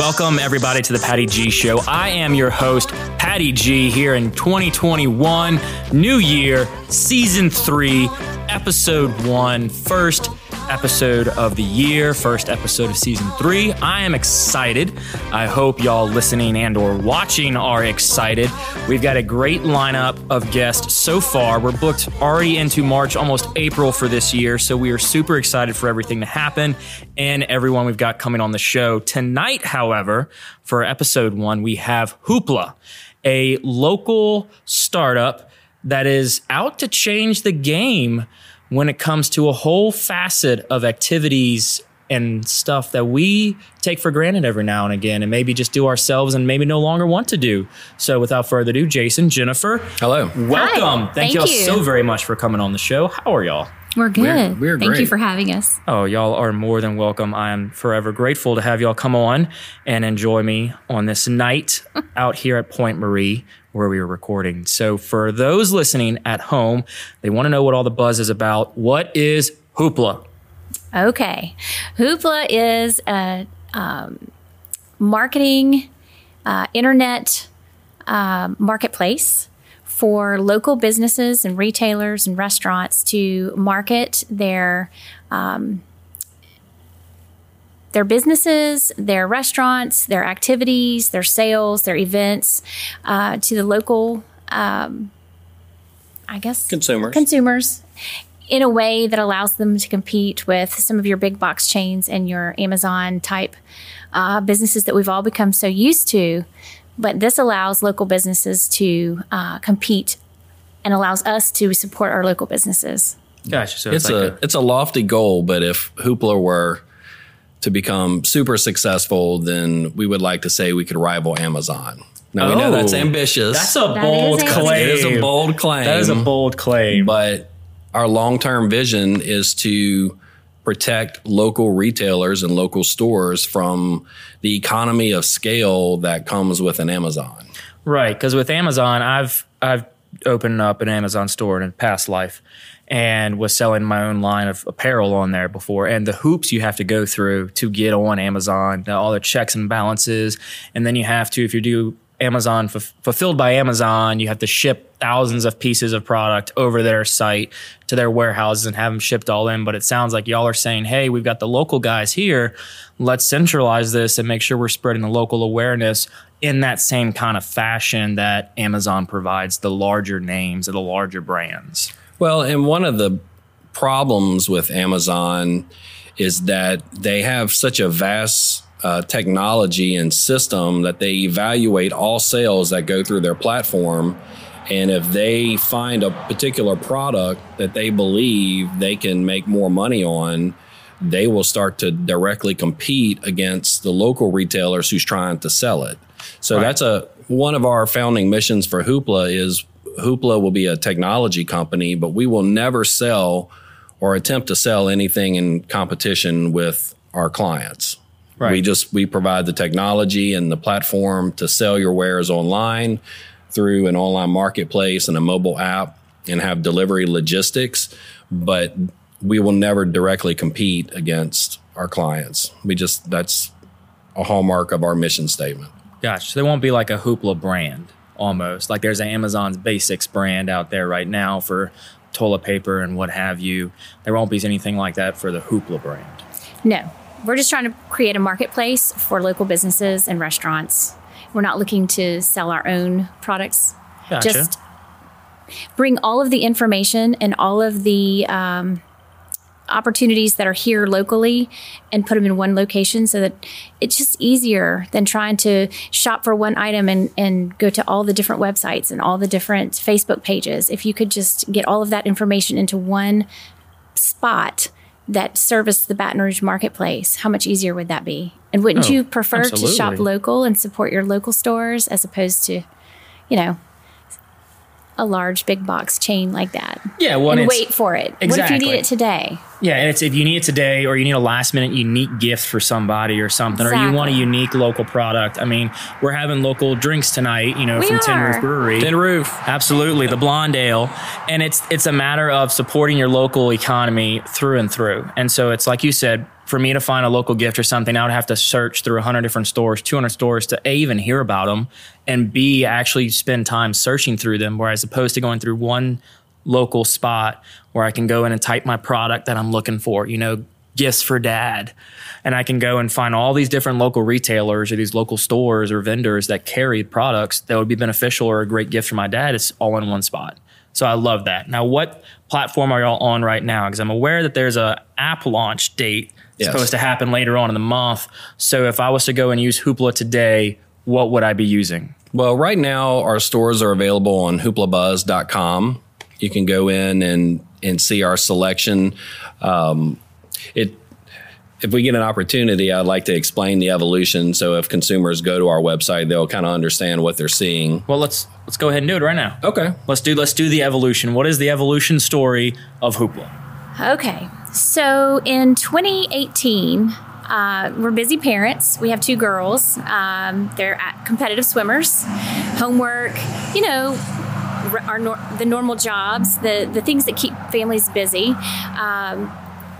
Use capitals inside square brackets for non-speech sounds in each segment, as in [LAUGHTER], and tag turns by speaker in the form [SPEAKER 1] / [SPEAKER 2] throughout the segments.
[SPEAKER 1] Welcome, everybody, to the Patty G Show. I am your host, Patty G, here in 2021, New Year, Season 3, Episode 1, first episode of the year, first episode of season three. I am excited. I hope y'all listening and or watching are excited. We've got a great lineup of guests so far. We're booked already into March, almost April for this year. So we are super excited for everything to happen and everyone we've got coming on the show. Tonight, however, for episode one, we have Hoopla, a local startup that is out to change the game when it comes to a whole facet of activities and stuff that we take for granted every now and again and maybe just do ourselves and maybe no longer want to do. So without further ado, Jason, Jennifer.
[SPEAKER 2] Hello.
[SPEAKER 1] Welcome.
[SPEAKER 3] Hi.
[SPEAKER 1] Thank,
[SPEAKER 3] Thank
[SPEAKER 1] y'all
[SPEAKER 3] you.
[SPEAKER 1] so very much for coming on the show. How are y'all?
[SPEAKER 3] We're good.
[SPEAKER 2] We're- we're
[SPEAKER 3] Thank
[SPEAKER 2] great.
[SPEAKER 3] you for having us.
[SPEAKER 1] Oh, y'all are more than welcome. I am forever grateful to have y'all come on and enjoy me on this night [LAUGHS] out here at Pointe Marie where we were recording. So, for those listening at home, they want to know what all the buzz is about. What is Hoopla?
[SPEAKER 3] Okay. Hoopla is a um, marketing, uh, internet um, marketplace for local businesses and retailers and restaurants to market their um, their businesses, their restaurants, their activities, their sales, their events uh, to the local, um, I guess,
[SPEAKER 2] Consumers.
[SPEAKER 3] consumers in a way that allows them to compete with some of your big box chains and your Amazon type uh, businesses that we've all become so used to. But this allows local businesses to uh, compete and allows us to support our local businesses.
[SPEAKER 1] Gotcha. So it's,
[SPEAKER 2] it's
[SPEAKER 1] like
[SPEAKER 2] a, it's a lofty goal, but if Hoopla were to become super successful, then we would like to say we could rival Amazon. Now we know oh. that's
[SPEAKER 1] Oh.
[SPEAKER 2] ambitious.
[SPEAKER 1] that's a
[SPEAKER 3] That
[SPEAKER 1] bold
[SPEAKER 3] is
[SPEAKER 1] claim.
[SPEAKER 2] it is a bold claim.
[SPEAKER 1] That is a bold claim.
[SPEAKER 2] But our long term vision is to protect local retailers and local stores from the economy of scale that comes with an Amazon.
[SPEAKER 1] Right, because with Amazon, I've I've opened up an Amazon store in a past life, and was selling my own line of apparel on there before. And the hoops you have to go through to get on Amazon, all the checks and balances, and then you have to if you do Amazon f- fulfilled by Amazon, you have to ship thousands of pieces of product over their site to their warehouses and have them shipped all in. But it sounds like y'all are saying, hey, we've got the local guys here. Let's centralize this and make sure we're spreading the local awareness in that same kind of fashion that Amazon provides the larger names or the larger brands.
[SPEAKER 2] Well, and one of the problems with Amazon is that they have such a vast uh, technology and system that they evaluate all sales that go through their platform. And if they find a particular product that they believe they can make more money on, they will start to directly compete against the local retailers who's trying to sell it. So that's a one of our founding missions for Hoopla is Hoopla will be a technology company, but we will never sell or attempt to sell anything in competition with our clients.
[SPEAKER 1] Right.
[SPEAKER 2] We just we provide the technology and the platform to sell your wares online through an online marketplace and a mobile app and have delivery logistics, but we will never directly compete against our clients. We just that's a hallmark of our mission statement.
[SPEAKER 1] Gosh, there won't be like a Hoopla brand almost. Like there's an Amazon's Basics brand out there right now for toilet paper and what have you. There won't be anything like that for the Hoopla brand.
[SPEAKER 3] No, we're just trying to create a marketplace for local businesses and restaurants. We're not looking to sell our own products.
[SPEAKER 1] Gotcha.
[SPEAKER 3] Just bring all of the information and all of the um, opportunities that are here locally and put them in one location so that it's just easier than trying to shop for one item and, and go to all the different websites and all the different Facebook pages. If you could just get all of that information into one spot that service the Baton Rouge marketplace, how much easier would that be? And wouldn't
[SPEAKER 1] Oh,
[SPEAKER 3] you prefer to shop local and support your local stores as opposed to, you know, a large big box chain like that?
[SPEAKER 1] Yeah, well,
[SPEAKER 3] and
[SPEAKER 1] it's-
[SPEAKER 3] wait for it. What if you need it today?
[SPEAKER 1] Yeah, and it's if you need it today or you need a last minute unique gift for somebody or something, or you want a unique local product. I mean, we're having local drinks tonight, you know,
[SPEAKER 3] We
[SPEAKER 1] from Tin. Roof Brewery.
[SPEAKER 2] Tin Roof.
[SPEAKER 1] Absolutely, the blonde ale, and it's it's a matter of supporting your local economy through and through. And so it's like you said, for me to find a local gift or something, I would have to search through 100 different stores, 200 stores to a even hear about them, and b actually spend time searching through them. Whereas opposed to going through one local spot where I can go in and type my product that I'm looking for, you know, gifts for dad. And I can go and find all these different local retailers or these local stores or vendors that carry products that would be beneficial or a great gift for my dad. It's all in one spot. So I love that. Now, what platform are y'all on right now? Because I'm aware that there's a app launch date
[SPEAKER 2] Yes.
[SPEAKER 1] supposed to happen later on in the month. So if I was to go and use Hoopla today, what would I be using?
[SPEAKER 2] Well, right now our stores are available on hooplabuzz.com. You can go in and and see our selection. Um, it if we get an opportunity, I'd like to explain the evolution. So if consumers go to our website, they'll kind of understand what they're seeing.
[SPEAKER 1] Well, let's let's go ahead and do it right now.
[SPEAKER 2] Okay.
[SPEAKER 1] Let's do let's do the evolution. What is the evolution story of Hoopla?
[SPEAKER 3] Okay. So in 2018, uh, we're busy parents. We have two girls. Um, they're at competitive swimmers. Homework, you know, our nor- the normal jobs, the the things that keep families busy. Um,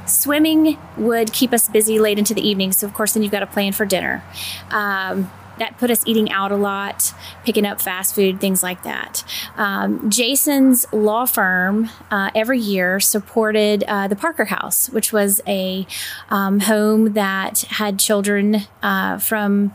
[SPEAKER 3] swimming would keep us busy late into the evening. So of course, then you've got to plan for dinner. Um, that put us eating out a lot, picking up fast food, things like that. Um, Jason's law firm uh, every year supported uh, the Parker House, which was a um, home that had children uh, from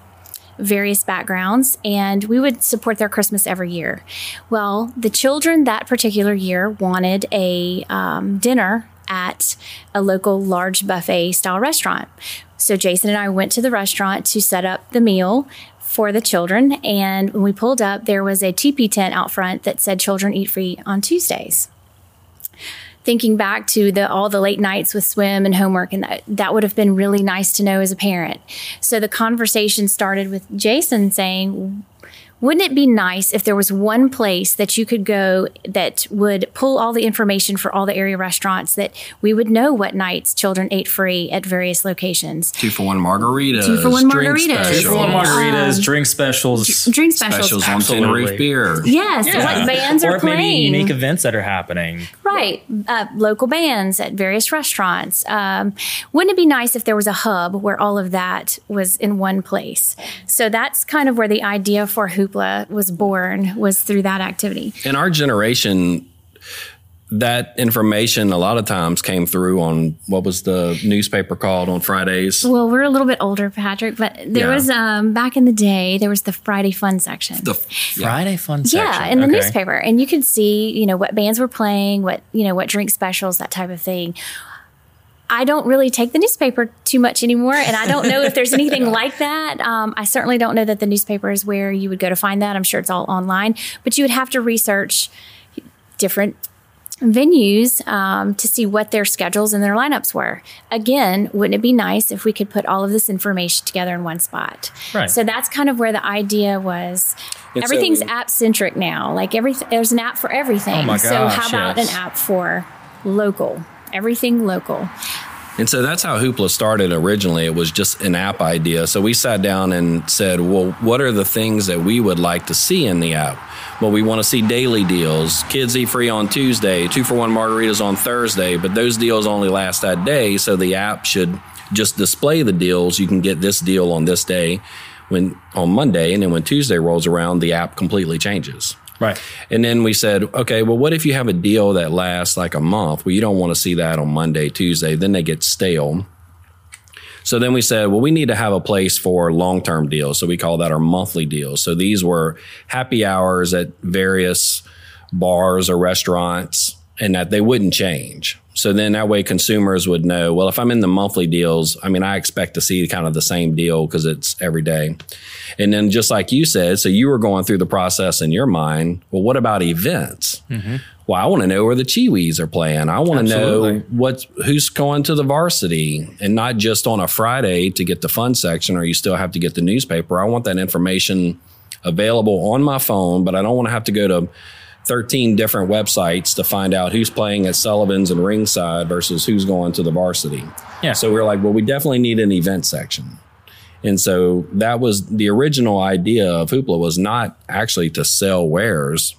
[SPEAKER 3] various backgrounds, and we would support their Christmas every year. Well, the children that particular year wanted a um, dinner at a local large buffet style restaurant. So Jason and I went to the restaurant to set up the meal for the children. And when we pulled up, there was a teepee tent out front that said children eat free on Tuesdays thinking back to the all the late nights with swim and homework and that that would have been really nice to know as a parent. So the conversation started with Jason saying wouldn't it be nice if there was one place that you could go that would pull all the information for all the area restaurants that we would know what nights children ate free at various locations?
[SPEAKER 2] Two for one margaritas.
[SPEAKER 3] Two for one
[SPEAKER 2] drink
[SPEAKER 3] margaritas.
[SPEAKER 2] specials,
[SPEAKER 3] Two for one
[SPEAKER 1] margaritas,
[SPEAKER 3] Um,
[SPEAKER 1] drink specials,
[SPEAKER 3] Drink specials.
[SPEAKER 2] Specials on Tin Roof beer.
[SPEAKER 3] Yes, what bands
[SPEAKER 1] or
[SPEAKER 3] are
[SPEAKER 1] maybe unique events that are happening.
[SPEAKER 3] Right. Uh, local bands at various restaurants. Um, wouldn't it be nice if there was a hub where all of that was in one place? So that's kind of where the idea for Hoopla was born, was through that activity.
[SPEAKER 2] in our generation, that information a lot of times came through on what was the newspaper called on Fridays.
[SPEAKER 3] Well, we're a little bit older, Patrick, but there
[SPEAKER 2] Yeah.
[SPEAKER 3] was, um, back in the day, there was the Friday Fun section.
[SPEAKER 2] The
[SPEAKER 1] Friday fun
[SPEAKER 3] yeah,
[SPEAKER 1] section.
[SPEAKER 3] Yeah, in the
[SPEAKER 1] Okay.
[SPEAKER 3] newspaper, and you could see, you know, what bands were playing, what you know, what drink specials, that type of thing. I don't really take the newspaper too much anymore, and I don't know if there's [LAUGHS] anything like that. Um, I certainly don't know that the newspaper is where you would go to find that. I'm sure it's all online, but you would have to research different venues um, to see what their schedules and their lineups were. Again, wouldn't it be nice if we could put all of this information together in one spot?
[SPEAKER 1] Right.
[SPEAKER 3] So that's kind of where the idea was.
[SPEAKER 2] And so-
[SPEAKER 3] Everything's app centric now. Like every there's an app for everything.
[SPEAKER 1] Oh my
[SPEAKER 3] so how about
[SPEAKER 1] yes.
[SPEAKER 3] an app for local? Everything local.
[SPEAKER 2] And so that's how Hoopla started originally. It was just an app idea. So we sat down and said, well, what are the things that we would like to see in the app? Well, we want to see daily deals. Kids eat free on Tuesday, two for one margaritas on Thursday, but those deals only last that day. So the app should just display the deals. You can get this deal on this day when on Monday. And then when Tuesday rolls around, the app completely changes.
[SPEAKER 1] Right.
[SPEAKER 2] And then we said, okay, well, what if you have a deal that lasts like a month? Well, you don't want to see that on Monday, Tuesday, then they get stale. So then we said, well, we need to have a place for long term deals. So we call that our monthly deals. So these were happy hours at various bars or restaurants and that they wouldn't change. So then that way consumers would know, well, if I'm in the monthly deals, I mean, I expect to see kind of the same deal because it's every day. And then just like you said, so you were going through the process in your mind. Well, what about events? Mm-hmm. Well, I want to know where the Chee Weez are playing. I want to know what's who's going to the varsity and not just on a Friday to get the fun section or you still have to get the newspaper. I want that information available on my phone, but I don't want to have to go to 13 different websites to find out who's playing at Sullivan's and Ringside versus who's going to the varsity.
[SPEAKER 1] Yeah.
[SPEAKER 2] So we are like, well, we definitely need an event section. And so that was the original idea of Hoopla was not actually to sell wares,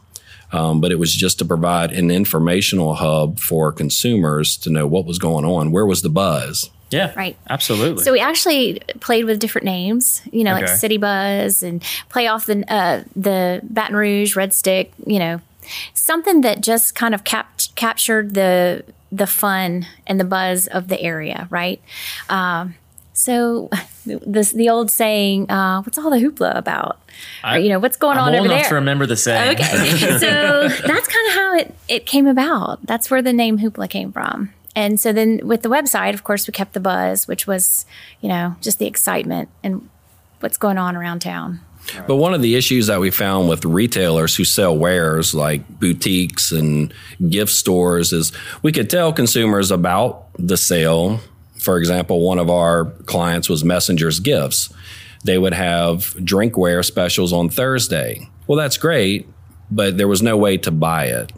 [SPEAKER 2] um, but it was just to provide an informational hub for consumers to know what was going on. Where was the buzz?
[SPEAKER 1] Yeah.
[SPEAKER 3] Right.
[SPEAKER 1] Absolutely.
[SPEAKER 3] So we actually played with different names, you know, like
[SPEAKER 1] Okay.
[SPEAKER 3] City Buzz and play off the uh, the Baton Rouge Red Stick, you know, something that just kind of cap- captured the the fun and the buzz of the area, right? Um, so [LAUGHS] this the old saying, uh, "What's all the hoopla about?" or, you know, what's going
[SPEAKER 1] I'm
[SPEAKER 3] on
[SPEAKER 1] old
[SPEAKER 3] over there?
[SPEAKER 1] to remember the saying.
[SPEAKER 3] Okay. [LAUGHS] so that's kind of how it, it came about. That's where the name Hoopla came from. And so then with the website, of course, we kept the buzz, which was, you know, just the excitement and what's going on around town.
[SPEAKER 2] But one of the issues that we found with retailers who sell wares like boutiques and gift stores is we could tell consumers about the sale. For example, one of our clients was Messenger's Gifts. They would have drinkware specials on Thursday. Well, that's great, but there was no way to buy it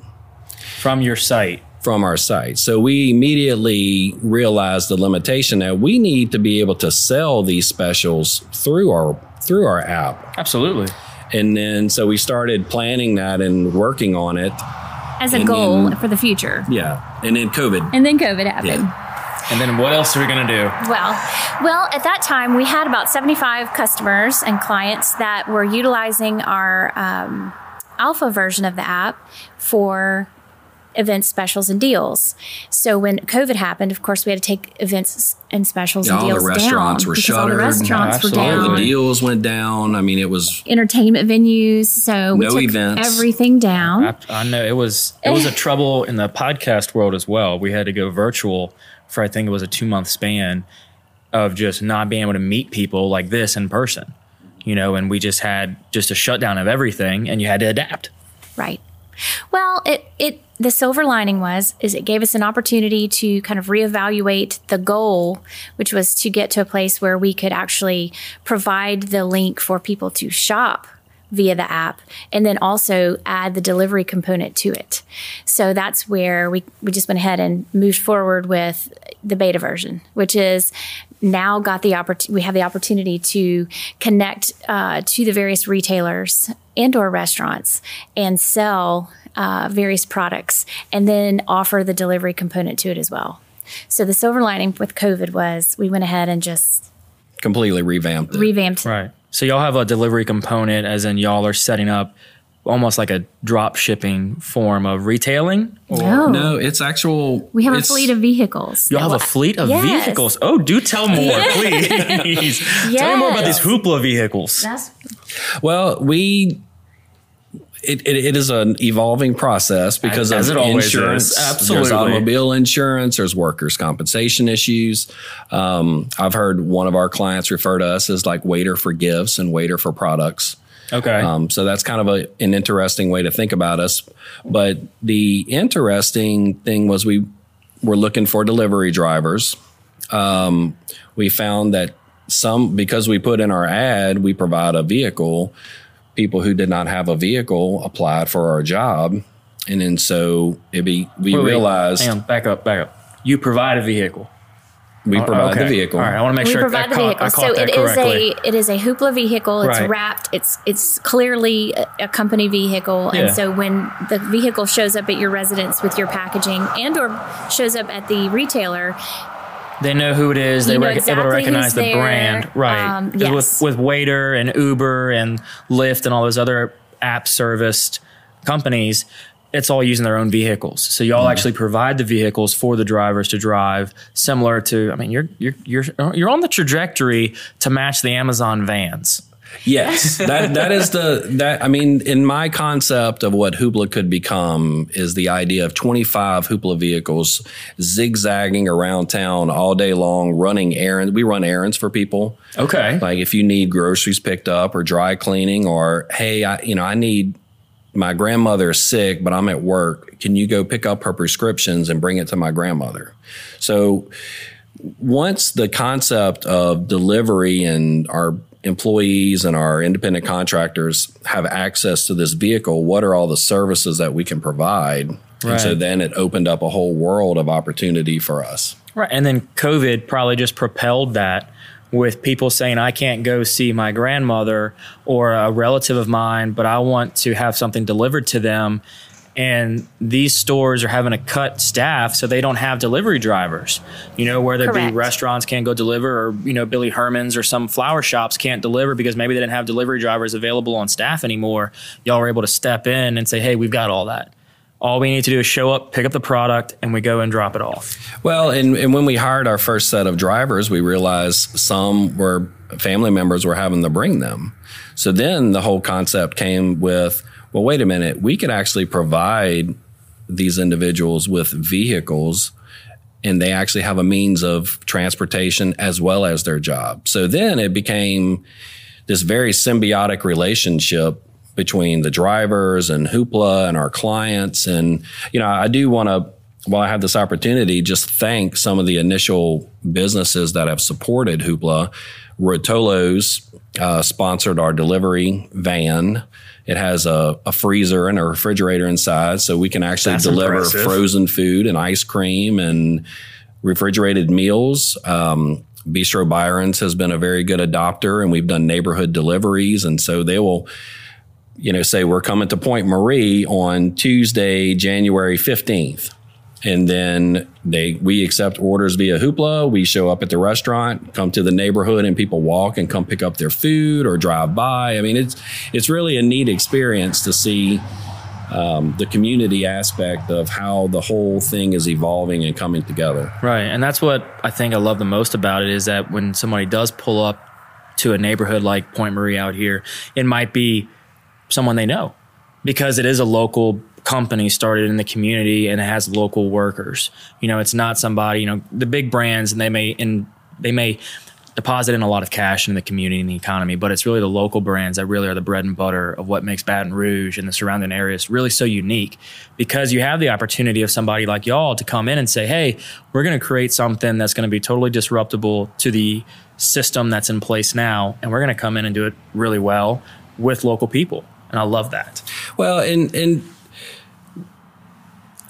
[SPEAKER 1] From your site.
[SPEAKER 2] from our site. So we immediately realized the limitation that we need to be able to sell these specials through our through our app.
[SPEAKER 1] Absolutely.
[SPEAKER 2] And then so we started planning that and working on it.
[SPEAKER 3] As a
[SPEAKER 2] And
[SPEAKER 3] goal
[SPEAKER 2] then-
[SPEAKER 3] for the future.
[SPEAKER 2] Yeah. And then COVID.
[SPEAKER 3] And then COVID happened.
[SPEAKER 2] Yeah.
[SPEAKER 1] And then what else are we going to do?
[SPEAKER 3] Well, well, at that time we had about 75 customers and clients that were utilizing our um, alpha version of the app for event specials and deals. So when COVID happened, of course, we had to take events and specials
[SPEAKER 2] Yeah,
[SPEAKER 3] and
[SPEAKER 2] all the
[SPEAKER 3] deals
[SPEAKER 2] restaurants
[SPEAKER 3] down
[SPEAKER 2] were
[SPEAKER 3] because all the
[SPEAKER 2] shuttered.
[SPEAKER 3] restaurants were
[SPEAKER 1] Absolutely.
[SPEAKER 2] All
[SPEAKER 3] down.
[SPEAKER 2] the deals went down. I mean, it was
[SPEAKER 3] Entertainment venues, so we
[SPEAKER 2] No
[SPEAKER 3] took
[SPEAKER 2] events.
[SPEAKER 3] everything down.
[SPEAKER 1] I, I know it was it was a eh. trouble in the podcast world as well. We had to go virtual for I think it was a two month span of just not being able to meet people like this in person. You know, and we just had just a shutdown of everything, and you had to adapt.
[SPEAKER 3] Right. Well, it it the silver lining was is it gave us an opportunity to kind of reevaluate the goal, which was to get to a place where we could actually provide the link for people to shop via the app and then also add the delivery component to it. So that's where we, we just went ahead and moved forward with the beta version, which is now got the opportunity, we have the opportunity to connect uh, to the various retailers and or restaurants and sell uh, various products and then offer the delivery component to it as well. So the silver lining with COVID was we went ahead and just
[SPEAKER 2] completely revamped. It.
[SPEAKER 3] revamped
[SPEAKER 1] Right. So y'all have a delivery component, as in y'all are setting up almost like a drop shipping form of retailing.
[SPEAKER 3] No.
[SPEAKER 2] no, it's actual.
[SPEAKER 3] We have a fleet of vehicles.
[SPEAKER 1] Y'all have a fleet of
[SPEAKER 3] Yes.
[SPEAKER 1] vehicles. Oh, do tell more, please. [LAUGHS] Tell me more about these hoopla vehicles.
[SPEAKER 3] That's
[SPEAKER 2] Well, we. It, it, it is an evolving process because
[SPEAKER 1] As
[SPEAKER 2] of
[SPEAKER 1] it always
[SPEAKER 2] insurance.
[SPEAKER 1] is.
[SPEAKER 2] There's
[SPEAKER 1] Absolutely.
[SPEAKER 2] automobile insurance. There's workers' compensation issues. Um, I've heard one of our clients refer to us as like Waitr for gifts and Waitr for products.
[SPEAKER 1] Okay.
[SPEAKER 2] Um, so that's kind of a, an interesting way to think about us. But the interesting thing was we were looking for delivery drivers. Um, we found that some, because we put in our ad, we provide a vehicle. People who did not have a vehicle applied for our job. And then so it be, we
[SPEAKER 1] Wait, wait.
[SPEAKER 2] realized
[SPEAKER 1] Hang on, back up, back up. You provide a vehicle.
[SPEAKER 2] we provide
[SPEAKER 1] Okay.
[SPEAKER 2] the vehicle.
[SPEAKER 1] All right, I want to make
[SPEAKER 3] we
[SPEAKER 1] sure
[SPEAKER 3] provide
[SPEAKER 1] I
[SPEAKER 3] the
[SPEAKER 1] caught,
[SPEAKER 3] vehicle.
[SPEAKER 1] I
[SPEAKER 3] So
[SPEAKER 1] that
[SPEAKER 3] it is
[SPEAKER 1] correctly.
[SPEAKER 3] a it is a hoopla vehicle. It's
[SPEAKER 1] Right.
[SPEAKER 3] wrapped. It's it's clearly a, a company vehicle.
[SPEAKER 1] Yeah.
[SPEAKER 3] And so when the vehicle shows up at your residence with your packaging and or shows up at the retailer,
[SPEAKER 1] They know who it is. They
[SPEAKER 3] You know
[SPEAKER 1] rec- able to recognize the
[SPEAKER 3] there.
[SPEAKER 1] brand, right?
[SPEAKER 3] Um,
[SPEAKER 1] 'Cause
[SPEAKER 3] yes.
[SPEAKER 1] With with Waitr and Uber and Lyft and all those other app serviced companies, it's all using their own vehicles. So y'all
[SPEAKER 2] Mm-hmm.
[SPEAKER 1] actually provide the vehicles for the drivers to drive, similar to. I mean, you're you're you're you're on the trajectory to match the Amazon vans.
[SPEAKER 2] Yes, that that is the that I mean, in my concept of what Hoopla could become is the idea of 25 Hoopla vehicles zigzagging around town all day long, running errands. We run errands for people.
[SPEAKER 1] Okay.
[SPEAKER 2] Like if you need groceries picked up or dry cleaning, or hey, I you know I need my grandmother is sick, but I'm at work. Can you go pick up her prescriptions and bring it to my grandmother? So once the concept of delivery and our employees and our independent contractors have access to this vehicle, what are all the services that we can provide? Right. And so then it opened up a whole world of opportunity for us.
[SPEAKER 1] Right. And then COVID probably just propelled that with people saying, I can't go see my grandmother or a relative of mine, but I want to have something delivered to them and these stores are having to cut staff so they don't have delivery drivers. You know, whether Correct. it be restaurants can't go deliver or, you know, Billy Heroman's or some flower shops can't deliver because maybe they didn't have delivery drivers available on staff anymore. Y'all were able to step in and say, hey, we've got all that. All we need to do is show up, pick up the product, and we go and drop it off.
[SPEAKER 2] Well, and, and when we hired our first set of drivers, we realized some were family members were having to bring them. So then the whole concept came with, well, wait a minute, we could actually provide these individuals with vehicles and they actually have a means of transportation as well as their job. So then it became this very symbiotic relationship between the drivers and Hoopla and our clients. And, you know, I do want to, while I have this opportunity, just thank some of the initial businesses that have supported Hoopla. Rotolo's uh, sponsored our delivery van. It has a, a, freezer and a refrigerator inside, so we can actually That's deliver impressive. frozen food and ice cream and refrigerated meals. Um, Bistro Byron's has been a very good adopter, and we've done neighborhood deliveries, and so they will, you know, say we're coming to Pointe Marie on Tuesday, January fifteenth and then they we accept orders via Hoopla. We show up at the restaurant, come to the neighborhood, and people walk and come pick up their food or drive by. I mean, it's it's really a neat experience to see um, the community aspect of how the whole thing is evolving and coming together.
[SPEAKER 1] Right, and that's what I think I love the most about it is that when somebody does pull up to a neighborhood like Pointe Marie out here, it might be someone they know because it is a local company started in the community and it has local workers. You know, it's not somebody, you know, the big brands and they may and they may deposit in a lot of cash in the community and the economy, but it's really the local brands that really are the bread and butter of what makes Baton Rouge and the surrounding areas really so unique because you have the opportunity of somebody like y'all to come in and say, hey, we're going to create something that's going to be totally disruptible to the system that's in place now, and we're going to come in and do it really well with local people. And I love that.
[SPEAKER 2] Well, and, and,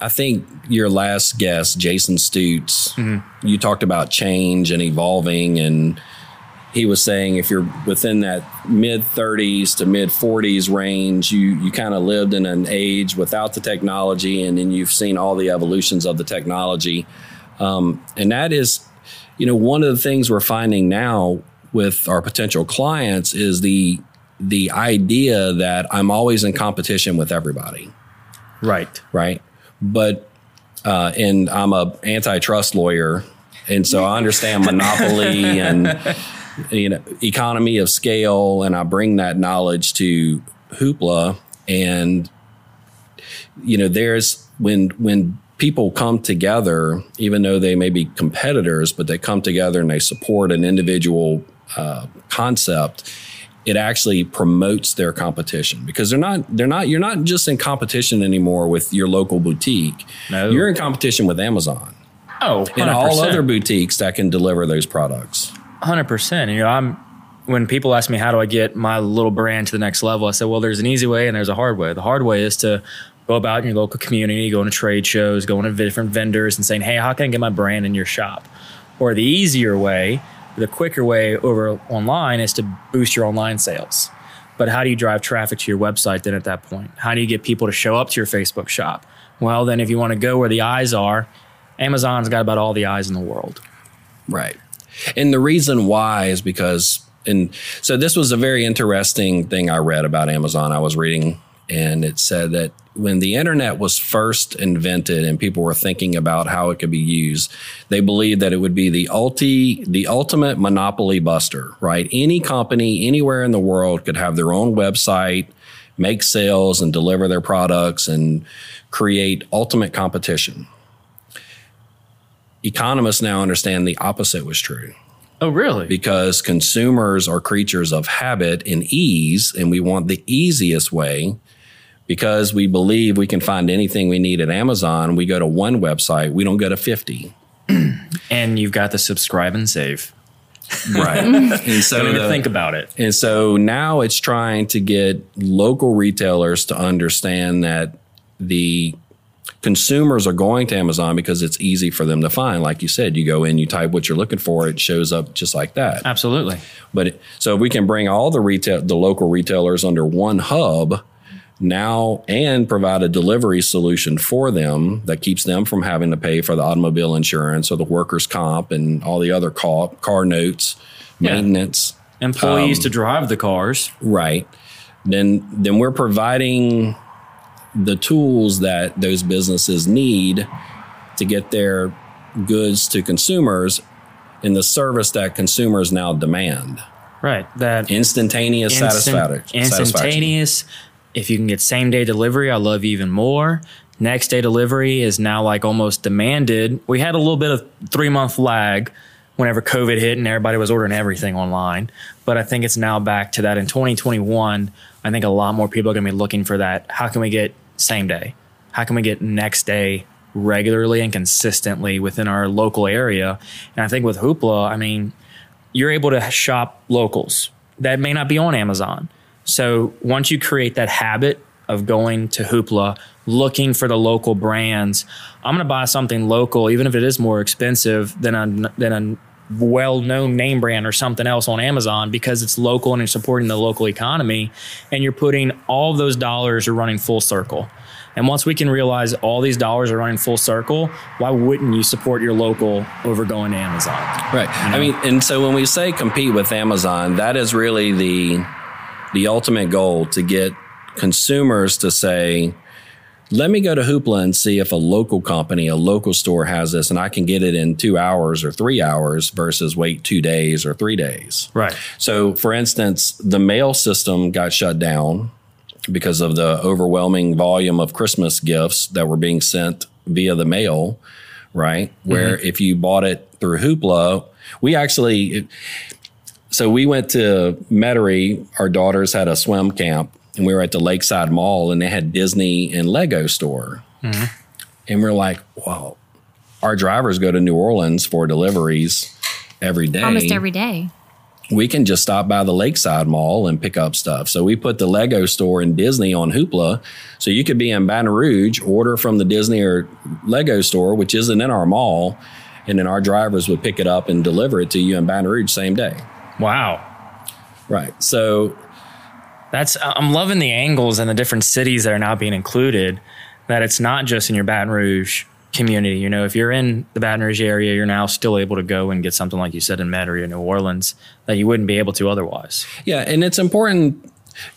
[SPEAKER 2] I think your last guest, Jason Stutes, mm-hmm. you talked about change and evolving, and he was saying if you're within that mid 30s to mid 40s range, you you kind of lived in an age without the technology, and then you've seen all the evolutions of the technology, um, and that is, you know, one of the things we're finding now with our potential clients is the the idea that I'm always in competition with everybody.
[SPEAKER 1] Right.
[SPEAKER 2] Right but uh, and I'm a antitrust lawyer, and so I understand monopoly [LAUGHS] and you know economy of scale, and I bring that knowledge to Hoopla, and you know there's when when people come together, even though they may be competitors, but they come together and they support an individual uh, concept it actually promotes their competition because they're not they're not you're not just in competition anymore with your local boutique. No. You're in competition with Amazon.
[SPEAKER 1] Oh, 100%.
[SPEAKER 2] and all other boutiques that can deliver those products.
[SPEAKER 1] Hundred percent. You know, I'm when people ask me how do I get my little brand to the next level, I said, well, there's an easy way and there's a hard way. The hard way is to go about in your local community, going to trade shows, going to different vendors, and saying, hey, how can I get my brand in your shop? Or the easier way the quicker way over online is to boost your online sales. But how do you drive traffic to your website then at that point? How do you get people to show up to your Facebook shop? Well, then if you want to go where the eyes are, Amazon's got about all the eyes in the world.
[SPEAKER 2] Right. And the reason why is because and so this was a very interesting thing I read about Amazon. I was reading and it said that when the internet was first invented and people were thinking about how it could be used, they believed that it would be the ulti, the ultimate monopoly buster, right? Any company anywhere in the world could have their own website, make sales and deliver their products and create ultimate competition. Economists now understand the opposite was true.
[SPEAKER 1] Oh, really?
[SPEAKER 2] Because consumers are creatures of habit and ease, and we want the easiest way because we believe we can find anything we need at Amazon, we go to one website, we don't go to 50. [CLEARS THROAT]
[SPEAKER 1] and you've got the subscribe and save.
[SPEAKER 2] Right. [LAUGHS] and so
[SPEAKER 1] Don't
[SPEAKER 2] the-
[SPEAKER 1] think about it.
[SPEAKER 2] And so now it's trying to get local retailers to understand that the consumers are going to Amazon because it's easy for them to find. Like you said, you go in, you type what you're looking for, it shows up just like that.
[SPEAKER 1] Absolutely.
[SPEAKER 2] But it, so if we can bring all the retail, the local retailers under one hub now and provide a delivery solution for them that keeps them from having to pay for the automobile insurance or the workers' comp and all the other car, car notes,
[SPEAKER 1] Yeah.
[SPEAKER 2] maintenance.
[SPEAKER 1] Employees
[SPEAKER 2] Um,
[SPEAKER 1] to drive the cars.
[SPEAKER 2] Right. Then then we're providing the tools that those businesses need to get their goods to consumers in the service that consumers now demand.
[SPEAKER 1] Right. That
[SPEAKER 2] Instantaneous
[SPEAKER 1] instant-
[SPEAKER 2] satisfaction. satisfaction.
[SPEAKER 1] instantaneous. If you can get same day delivery, I love you even more. Next day delivery is now like almost demanded. We had a little bit of three month lag whenever COVID hit and everybody was ordering everything online. But I think it's now back to that in 2021. I think a lot more people are going to be looking for that. How can we get same day? How can we get next day regularly and consistently within our local area? And I think with Hoopla, I mean, you're able to shop locals that may not be on Amazon. So once you create that habit of going to Hoopla, looking for the local brands, I'm going to buy something local, even if it is more expensive than a than a well-known name brand or something else on Amazon because it's local and you're supporting the local economy, and you're putting all those dollars are running full circle. And once we can realize all these dollars are running full circle, why wouldn't you support your local over going to Amazon?
[SPEAKER 2] Right. I mean, and so when we say compete with Amazon, that is really the the ultimate goal to get consumers to say, let me go to Hoopla and see if a local company, a local store has this and I can get it in two hours or three hours versus wait two days or three days.
[SPEAKER 1] Right.
[SPEAKER 2] So, for instance, the mail system got shut down because of the overwhelming volume of Christmas gifts that were being sent via the mail, right? Where mm-hmm. if you bought it through Hoopla, we actually, so we went to Metairie. Our daughters had a swim camp, and we were at the Lakeside Mall, and they had Disney and Lego store. Mm-hmm. And we're like, wow, our drivers go to New Orleans for deliveries every day
[SPEAKER 3] Almost every day.
[SPEAKER 2] we can just stop by the Lakeside Mall and pick up stuff. So we put the Lego store in Disney on Hoopla. So you could be in Baton Rouge, order from the Disney or Lego store, which isn't in our mall, and then our drivers would pick it up and deliver it to you in Baton Rouge same day.
[SPEAKER 1] Wow.
[SPEAKER 2] Right. So
[SPEAKER 1] That's I'm loving the angles and the different cities that are now being included. That it's not just in your Baton Rouge community. You know, if you're in the Baton Rouge area, you're now still able to go and get something like you said in Metairie or New Orleans that you wouldn't be able to otherwise.
[SPEAKER 2] Yeah, and it's important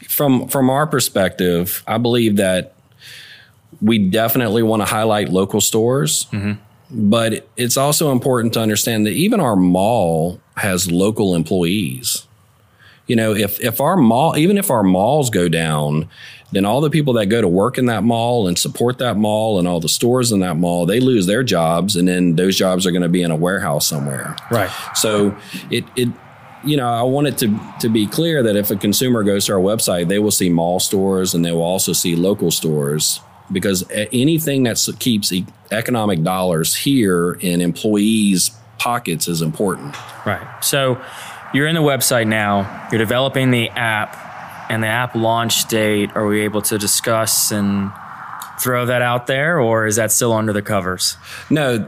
[SPEAKER 2] from from our perspective. I believe that we definitely want to highlight local stores, mm-hmm. but it's also important to understand that even our mall has local employees. You know, if if our mall, even if our malls go down, then all the people that go to work in that mall and support that mall and all the stores in that mall, they lose their jobs, and then those jobs are going to be in a warehouse somewhere.
[SPEAKER 1] Right.
[SPEAKER 2] So it it you know I want it to to be clear that if a consumer goes to our website, they will see mall stores and they will also see local stores because anything that keeps economic dollars here in employees' pockets is important.
[SPEAKER 1] Right. So you're in the website now, you're developing the app, and the app launch date, are we able to discuss and throw that out there, or is that still under the covers?
[SPEAKER 2] No,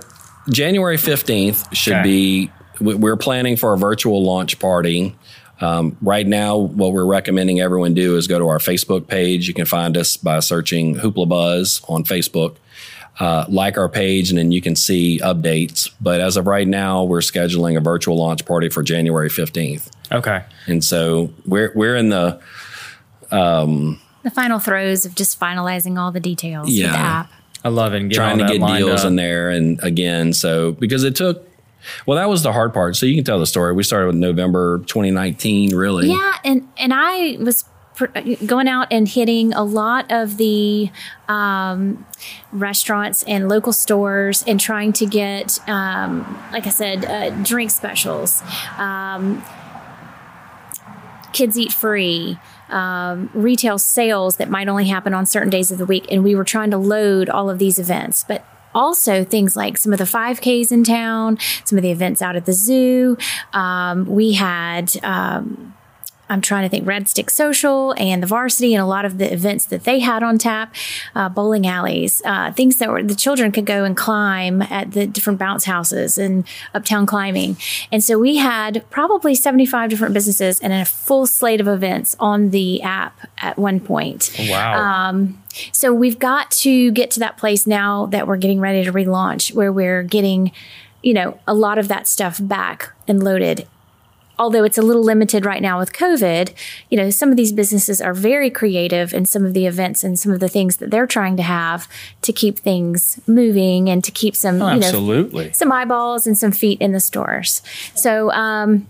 [SPEAKER 2] January 15th should
[SPEAKER 1] Okay.
[SPEAKER 2] be, we- we're planning for a virtual launch party. Um, right now, what we're recommending everyone do is go to our Facebook page. You can find us by searching Hoopla Buzz on Facebook. Uh, like our page, and then you can see updates. But as of right now, we're scheduling a virtual launch party for January 15th.
[SPEAKER 1] Okay.
[SPEAKER 2] And so we're, we're in the, um,
[SPEAKER 3] The final throes of just finalizing all the details of
[SPEAKER 2] Yeah.
[SPEAKER 3] the app.
[SPEAKER 1] I love it. And get
[SPEAKER 2] trying
[SPEAKER 1] all
[SPEAKER 2] to
[SPEAKER 1] that
[SPEAKER 2] get deals
[SPEAKER 1] up.
[SPEAKER 2] in there. And again, so because it took, well, that was the hard part. So you can tell the story. We started with November 2019, really.
[SPEAKER 3] Yeah, and and I was pr- going out and hitting a lot of the um, restaurants and local stores and trying to get, um, like I said, uh, drink specials, um, kids eat free. Um, retail sales that might only happen on certain days of the week, and we were trying to load all of these events, but also things like some of the 5Ks in town, some of the events out at the zoo. Um, we had. Um, I'm trying to think Red Stick Social and the Varsity and a lot of the events that they had on tap, uh, bowling alleys, uh, things that were the children could go and climb at the different bounce houses and uptown climbing. And so we had probably 75 different businesses and a full slate of events on the app at one point.
[SPEAKER 1] Wow.
[SPEAKER 3] Um, so we've got to get to that place now that we're getting ready to relaunch where we're getting, you know, a lot of that stuff back and loaded although it's a little limited right now with COVID, you know, some of these businesses are very creative in some of the events and some of the things that they're trying to have to keep things moving and to keep some,
[SPEAKER 1] Oh,
[SPEAKER 3] you know,
[SPEAKER 1] absolutely.
[SPEAKER 3] some eyeballs and some feet in the stores. So, um,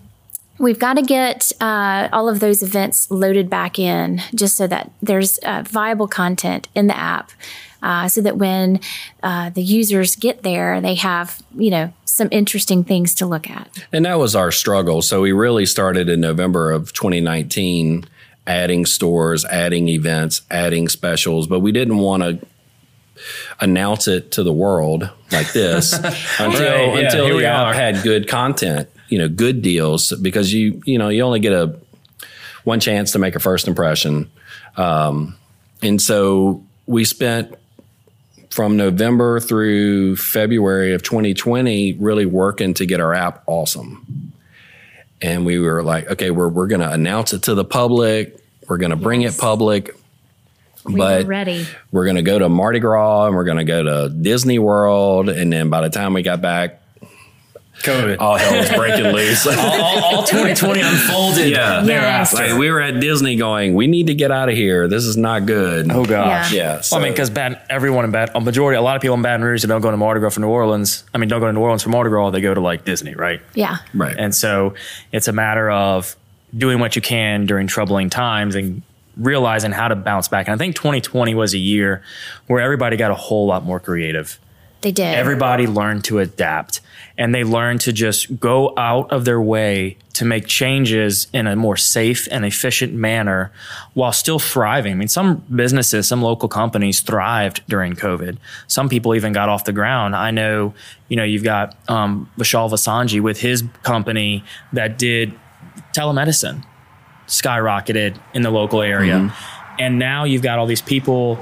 [SPEAKER 3] We've got to get uh, all of those events loaded back in just so that there's uh, viable content in the app. Uh, so that when uh, the users get there, they have, you know, some interesting things to look at.
[SPEAKER 2] And that was our struggle. So we really started in November of 2019, adding stores, adding events, adding specials, but we didn't want to announce it to the world like this [LAUGHS] until
[SPEAKER 1] Right, yeah,
[SPEAKER 2] until
[SPEAKER 1] here we
[SPEAKER 2] the had good content, you know, good deals because you you know you only get a one chance to make a first impression, um, and so we spent from November through February of 2020 really working to get our app awesome. And we were like, okay, we're, we're going to announce it to the public. We're going to bring it
[SPEAKER 3] Yes.
[SPEAKER 2] public.
[SPEAKER 3] We
[SPEAKER 2] But
[SPEAKER 3] were ready.
[SPEAKER 2] we're going to go to Mardi Gras and we're going to go to Disney World. And then by the time we got back,
[SPEAKER 1] COVID.
[SPEAKER 2] all hell was breaking loose. [LAUGHS]
[SPEAKER 1] all, all, all 2020 unfolded.
[SPEAKER 2] Yeah.
[SPEAKER 3] Yes.
[SPEAKER 2] Like we were at Disney going, we need to get out of here. This is not good.
[SPEAKER 1] Oh gosh.
[SPEAKER 3] Yeah.
[SPEAKER 2] Yeah.
[SPEAKER 1] Well, I mean, because everyone in Baton, a majority, a lot of people in Baton Rouge that don't go to Mardi Gras for New Orleans. I mean, don't go to New Orleans for Mardi Gras. They go to like Disney, right?
[SPEAKER 3] Yeah.
[SPEAKER 2] right.
[SPEAKER 1] And so it's a matter of doing what you can during troubling times and realizing how to bounce back. And I think 2020 was a year where everybody got a whole lot more creative.
[SPEAKER 3] They did.
[SPEAKER 1] Everybody learned to adapt and they learned to just go out of their way to make changes in a more safe and efficient manner while still thriving. I mean, some businesses, some local companies thrived during COVID. Some people even got off the ground. I know, you know, you've got um, Vishal Vasanji with his company that did telemedicine skyrocketed in the local area. And now you've got all these people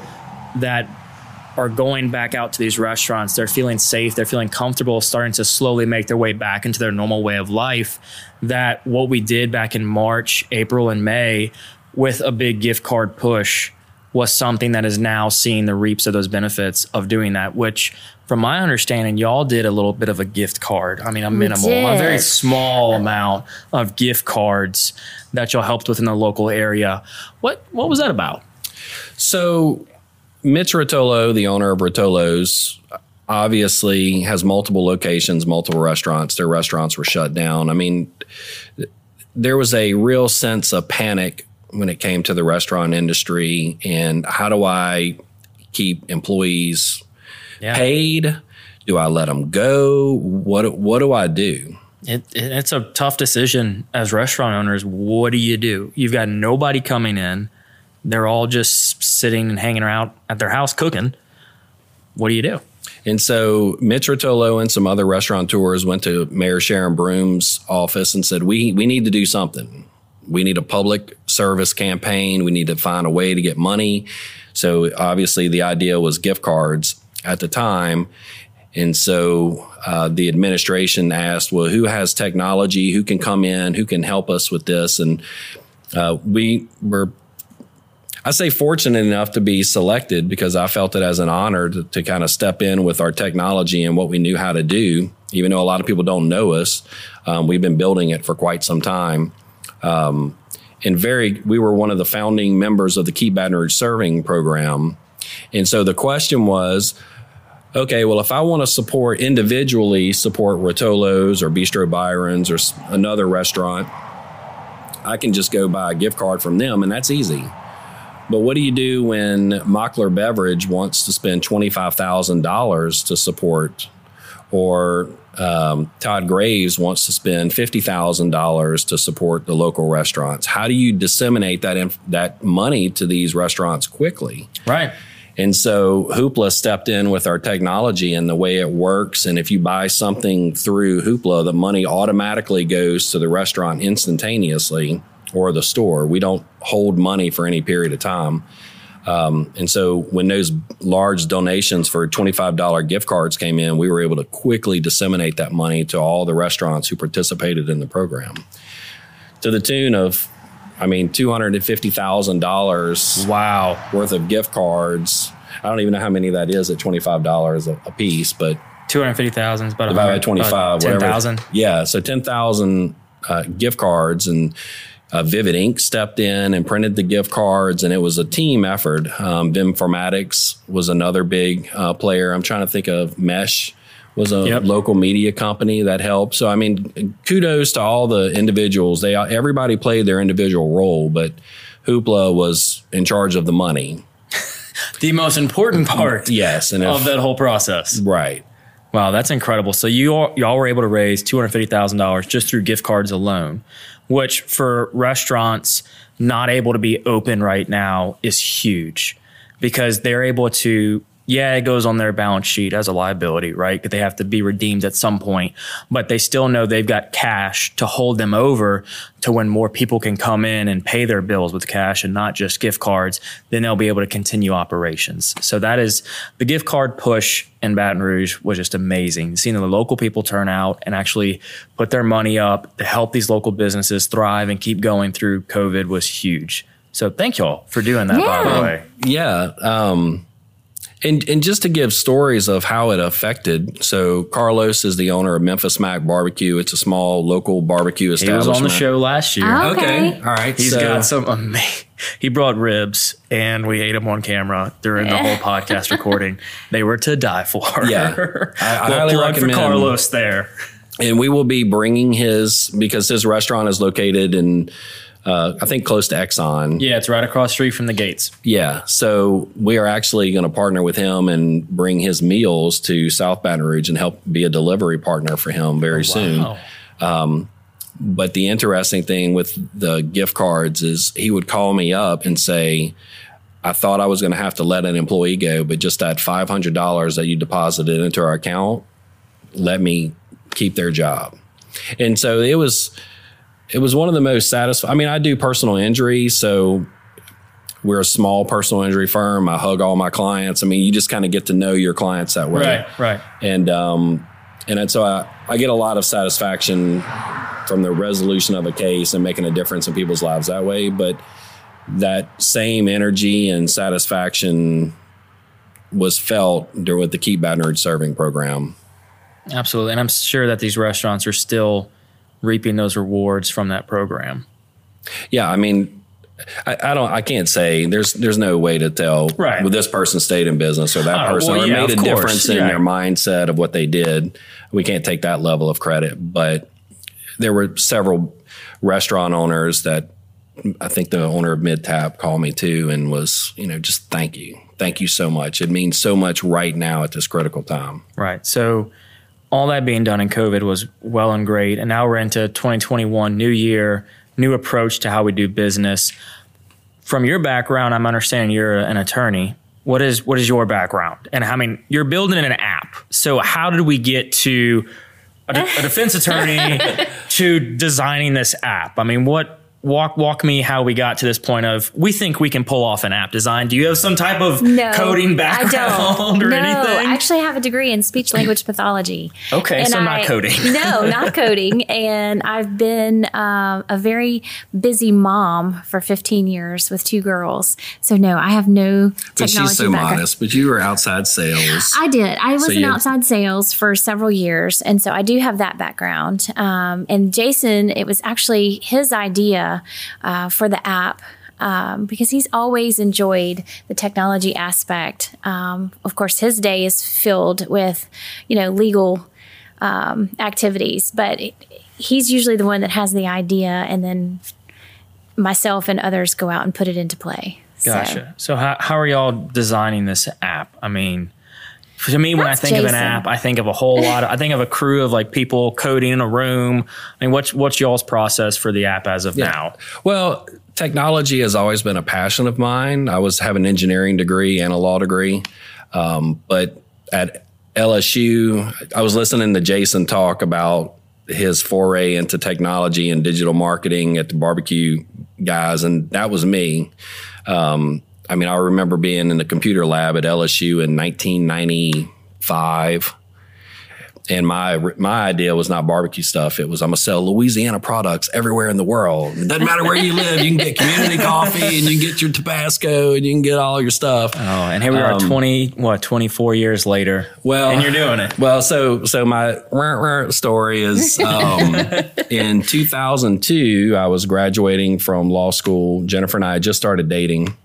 [SPEAKER 1] that are going back out to these restaurants. They're feeling safe. They're feeling comfortable, starting to slowly make their way back into their normal way of life. That what we did back in March, April, and May with a big gift card push was something that is now seeing the reaps of those benefits of doing that, which from my understanding, y'all did a little bit of a gift card. I mean, a minimal, a very small amount of gift cards that y'all helped with in the local area. What what was that about?
[SPEAKER 2] So, Mitch Rotolo, the owner of Rotolo's, obviously has multiple locations, multiple restaurants. Their restaurants were shut down. I mean, there was a real sense of panic when it came to the restaurant industry and how do I keep employees
[SPEAKER 1] Yeah.
[SPEAKER 2] paid? Do I let them go? What what do I do?
[SPEAKER 1] It, it, it's a tough decision as restaurant owners. What do you do? You've got nobody coming in. They're all just sitting and hanging around at their house cooking. What do you do?
[SPEAKER 2] And so Mitch Rotolo and some other restaurateurs went to Mayor Sharon Broome's office and said, "We we need to do something. We need a public service campaign. We need to find a way to get money." So obviously, the idea was gift cards at the time, and so uh, the administration asked, "Well, who has technology? Who can come in? Who can help us with this?" And uh, we were I say fortunate enough to be selected because I felt it as an honor to, to kind of step in with our technology and what we knew how to do. Even though a lot of people don't know us, um, we've been building it for quite some time. Um, and very, we were one of the founding members of the Keep Baton Rouge Serving program. And so the question was, okay, well, if I want to support individually, support Rotolo's or Bistro Byron's or another restaurant, I can just go buy a gift card from them, and that's easy. But what do you do when Mockler Beverage wants to spend $25,000 to support, or um, Todd Graves wants to spend $50,000 to support the local restaurants? How do you disseminate that, inf- that money to these restaurants quickly?
[SPEAKER 1] Right.
[SPEAKER 2] And so Hoopla stepped in with our technology and the way it works. And if you buy something through Hoopla, the money automatically goes to the restaurant instantaneously or the store. We don't hold money for any period of time. Um, and so when those large donations for $25 gift cards came in, we were able to quickly disseminate that money to all the restaurants who participated in the program to the tune of, I mean, $250,000
[SPEAKER 1] Wow.
[SPEAKER 2] worth of gift cards. I don't even know how many that is at $25 a, a piece, but
[SPEAKER 1] 250,000 is about
[SPEAKER 2] divided by 25,
[SPEAKER 1] about 10,000.
[SPEAKER 2] Yeah, so 10,000 uh, gift cards and uh, Vivid Ink stepped in and printed the gift cards, and it was a team effort. Um, Vimformatics was another big uh, player. I'm trying to think of Mesh was a
[SPEAKER 1] Yep.
[SPEAKER 2] local media company that helped. So I mean, kudos to all the individuals. They everybody played their individual role, but Hoopla was in charge of the money. [LAUGHS]
[SPEAKER 1] The most important part
[SPEAKER 2] Yes, and if,
[SPEAKER 1] of that whole process.
[SPEAKER 2] right.
[SPEAKER 1] Wow, that's incredible. So you all, y'all were able to raise two hundred fifty thousand dollars just through gift cards alone, which for restaurants not able to be open right now is huge because they're able to. Yeah, it goes on their balance sheet as a liability, right? They have to be redeemed at some point, but they still know they've got cash to hold them over to when more people can come in and pay their bills with cash and not just gift cards. Then they'll be able to continue operations. So that is the gift card push in Baton Rouge was just amazing. Seeing the local people turn out and actually put their money up to help these local businesses thrive and keep going through COVID was huge. So thank y'all for doing that, by the
[SPEAKER 3] Yeah.
[SPEAKER 1] way.
[SPEAKER 2] Yeah. Um, and, and just to give stories of how it affected. So Carlos is the owner of Memphis Mac Barbecue. It's a small local barbecue establishment.
[SPEAKER 1] He was on the show last year.
[SPEAKER 3] Oh.
[SPEAKER 2] Okay.
[SPEAKER 3] Okay.
[SPEAKER 2] All right.
[SPEAKER 1] He's
[SPEAKER 2] so,
[SPEAKER 1] got some amazing. [LAUGHS] He brought ribs, and we ate them on camera during the whole podcast recording. [LAUGHS] They were to die for.
[SPEAKER 2] Yeah. I- I [LAUGHS]
[SPEAKER 1] Well,
[SPEAKER 2] highly
[SPEAKER 1] plug for
[SPEAKER 2] recommend-
[SPEAKER 1] Carlos there.
[SPEAKER 2] and we will be bringing his because his restaurant is located in uh, I think close to Exxon.
[SPEAKER 1] Yeah, it's right across the street from the gates.
[SPEAKER 2] Yeah. So we are actually going to partner with him and bring his meals to South Baton Rouge and help be a delivery partner for him very soon.
[SPEAKER 1] Wow.
[SPEAKER 2] But the interesting thing with the gift cards is he would call me up and say, I thought I was going to have to let an employee go, but just that $500 that you deposited into our account let me keep their job. And so it was it was one of the most satisfying. I mean, I do personal injury, so we're a small personal injury firm. I hug all my clients. I mean, you just kind of get to know your clients that way
[SPEAKER 1] Right, right.
[SPEAKER 2] and um, and so I, I get a lot of satisfaction from the resolution of a case and making a difference in people's lives that way. But that same energy and satisfaction was felt during with the Keep Baton Rouge Serving program.
[SPEAKER 1] Absolutely. And I'm sure that these restaurants are still reaping those rewards from that program.
[SPEAKER 2] Yeah, I mean, I, I don't, I can't say there's there's no way to tell.
[SPEAKER 1] Right.
[SPEAKER 2] Well, this person stayed in business or that
[SPEAKER 1] Oh,
[SPEAKER 2] person
[SPEAKER 1] well,
[SPEAKER 2] or
[SPEAKER 1] yeah,
[SPEAKER 2] made a
[SPEAKER 1] course.
[SPEAKER 2] difference in
[SPEAKER 1] Yeah.
[SPEAKER 2] their mindset of what they did. We can't take that level of credit, but there were several restaurant owners that I think the owner of Mid Tap called me too and was, you know, just thank you. Thank you so much. It means so much right now at this critical time.
[SPEAKER 1] Right. So all that being done in COVID was well and great. And now we're into 2021, new year, new approach to how we do business. From your background, I'm understanding you're an attorney. What is what is your background? And I mean, you're building an app. So how did we get to a, de- a defense attorney [LAUGHS] to designing this app? I mean, what walk walk me how we got to this point of we think we can pull off an app design. Do you have some type of
[SPEAKER 3] No,
[SPEAKER 1] coding
[SPEAKER 3] I
[SPEAKER 1] background
[SPEAKER 3] don't.
[SPEAKER 1] or
[SPEAKER 3] no,
[SPEAKER 1] anything?
[SPEAKER 3] I actually have a degree in speech language pathology.
[SPEAKER 1] Okay,
[SPEAKER 3] And
[SPEAKER 1] so not coding. [LAUGHS]
[SPEAKER 3] no, not coding. And I've been um, a very busy mom for 15 years with two girls. So no, I have no technology but she's so background. Modest.
[SPEAKER 2] But you were outside sales.
[SPEAKER 3] I did. I was in outside sales for several years, and so I do have that background. Um, and Jason, it was actually his idea uh, for the app. Um, because he's always enjoyed the technology aspect. Um, of course, his day is filled with, you know, legal um, activities, but he's usually the one that has the idea, and then myself and others go out and put it into play. So-
[SPEAKER 1] Gotcha. So, how, how are y'all designing this app? I mean, to me, when I
[SPEAKER 3] That's
[SPEAKER 1] think of an app, I think of a whole lot. Of, I think of a crew of like people coding in a room. I mean, what's what's y'all's process for the app as of now?
[SPEAKER 2] Well, technology has always been a passion of mine. I was have an engineering degree and a law degree, um, but at LSU, I was listening to Jason talk about his foray into technology and digital marketing at the barbecue guys, and that was me. Um, I mean, I remember being in the computer lab at LSU in 1995 and my my idea was not barbecue stuff. It was I'm gonna sell Louisiana products everywhere in the world. It doesn't matter where you live. You can get community coffee, and you can get your Tabasco, and you can get all your stuff.
[SPEAKER 1] Oh, and here we are,
[SPEAKER 2] Um,
[SPEAKER 1] twenty what twenty four years later.
[SPEAKER 2] Well,
[SPEAKER 1] and you're doing it.
[SPEAKER 2] Well, so so my story is um, [LAUGHS] in 2002. I was graduating from law school. Jennifer and I had just started dating,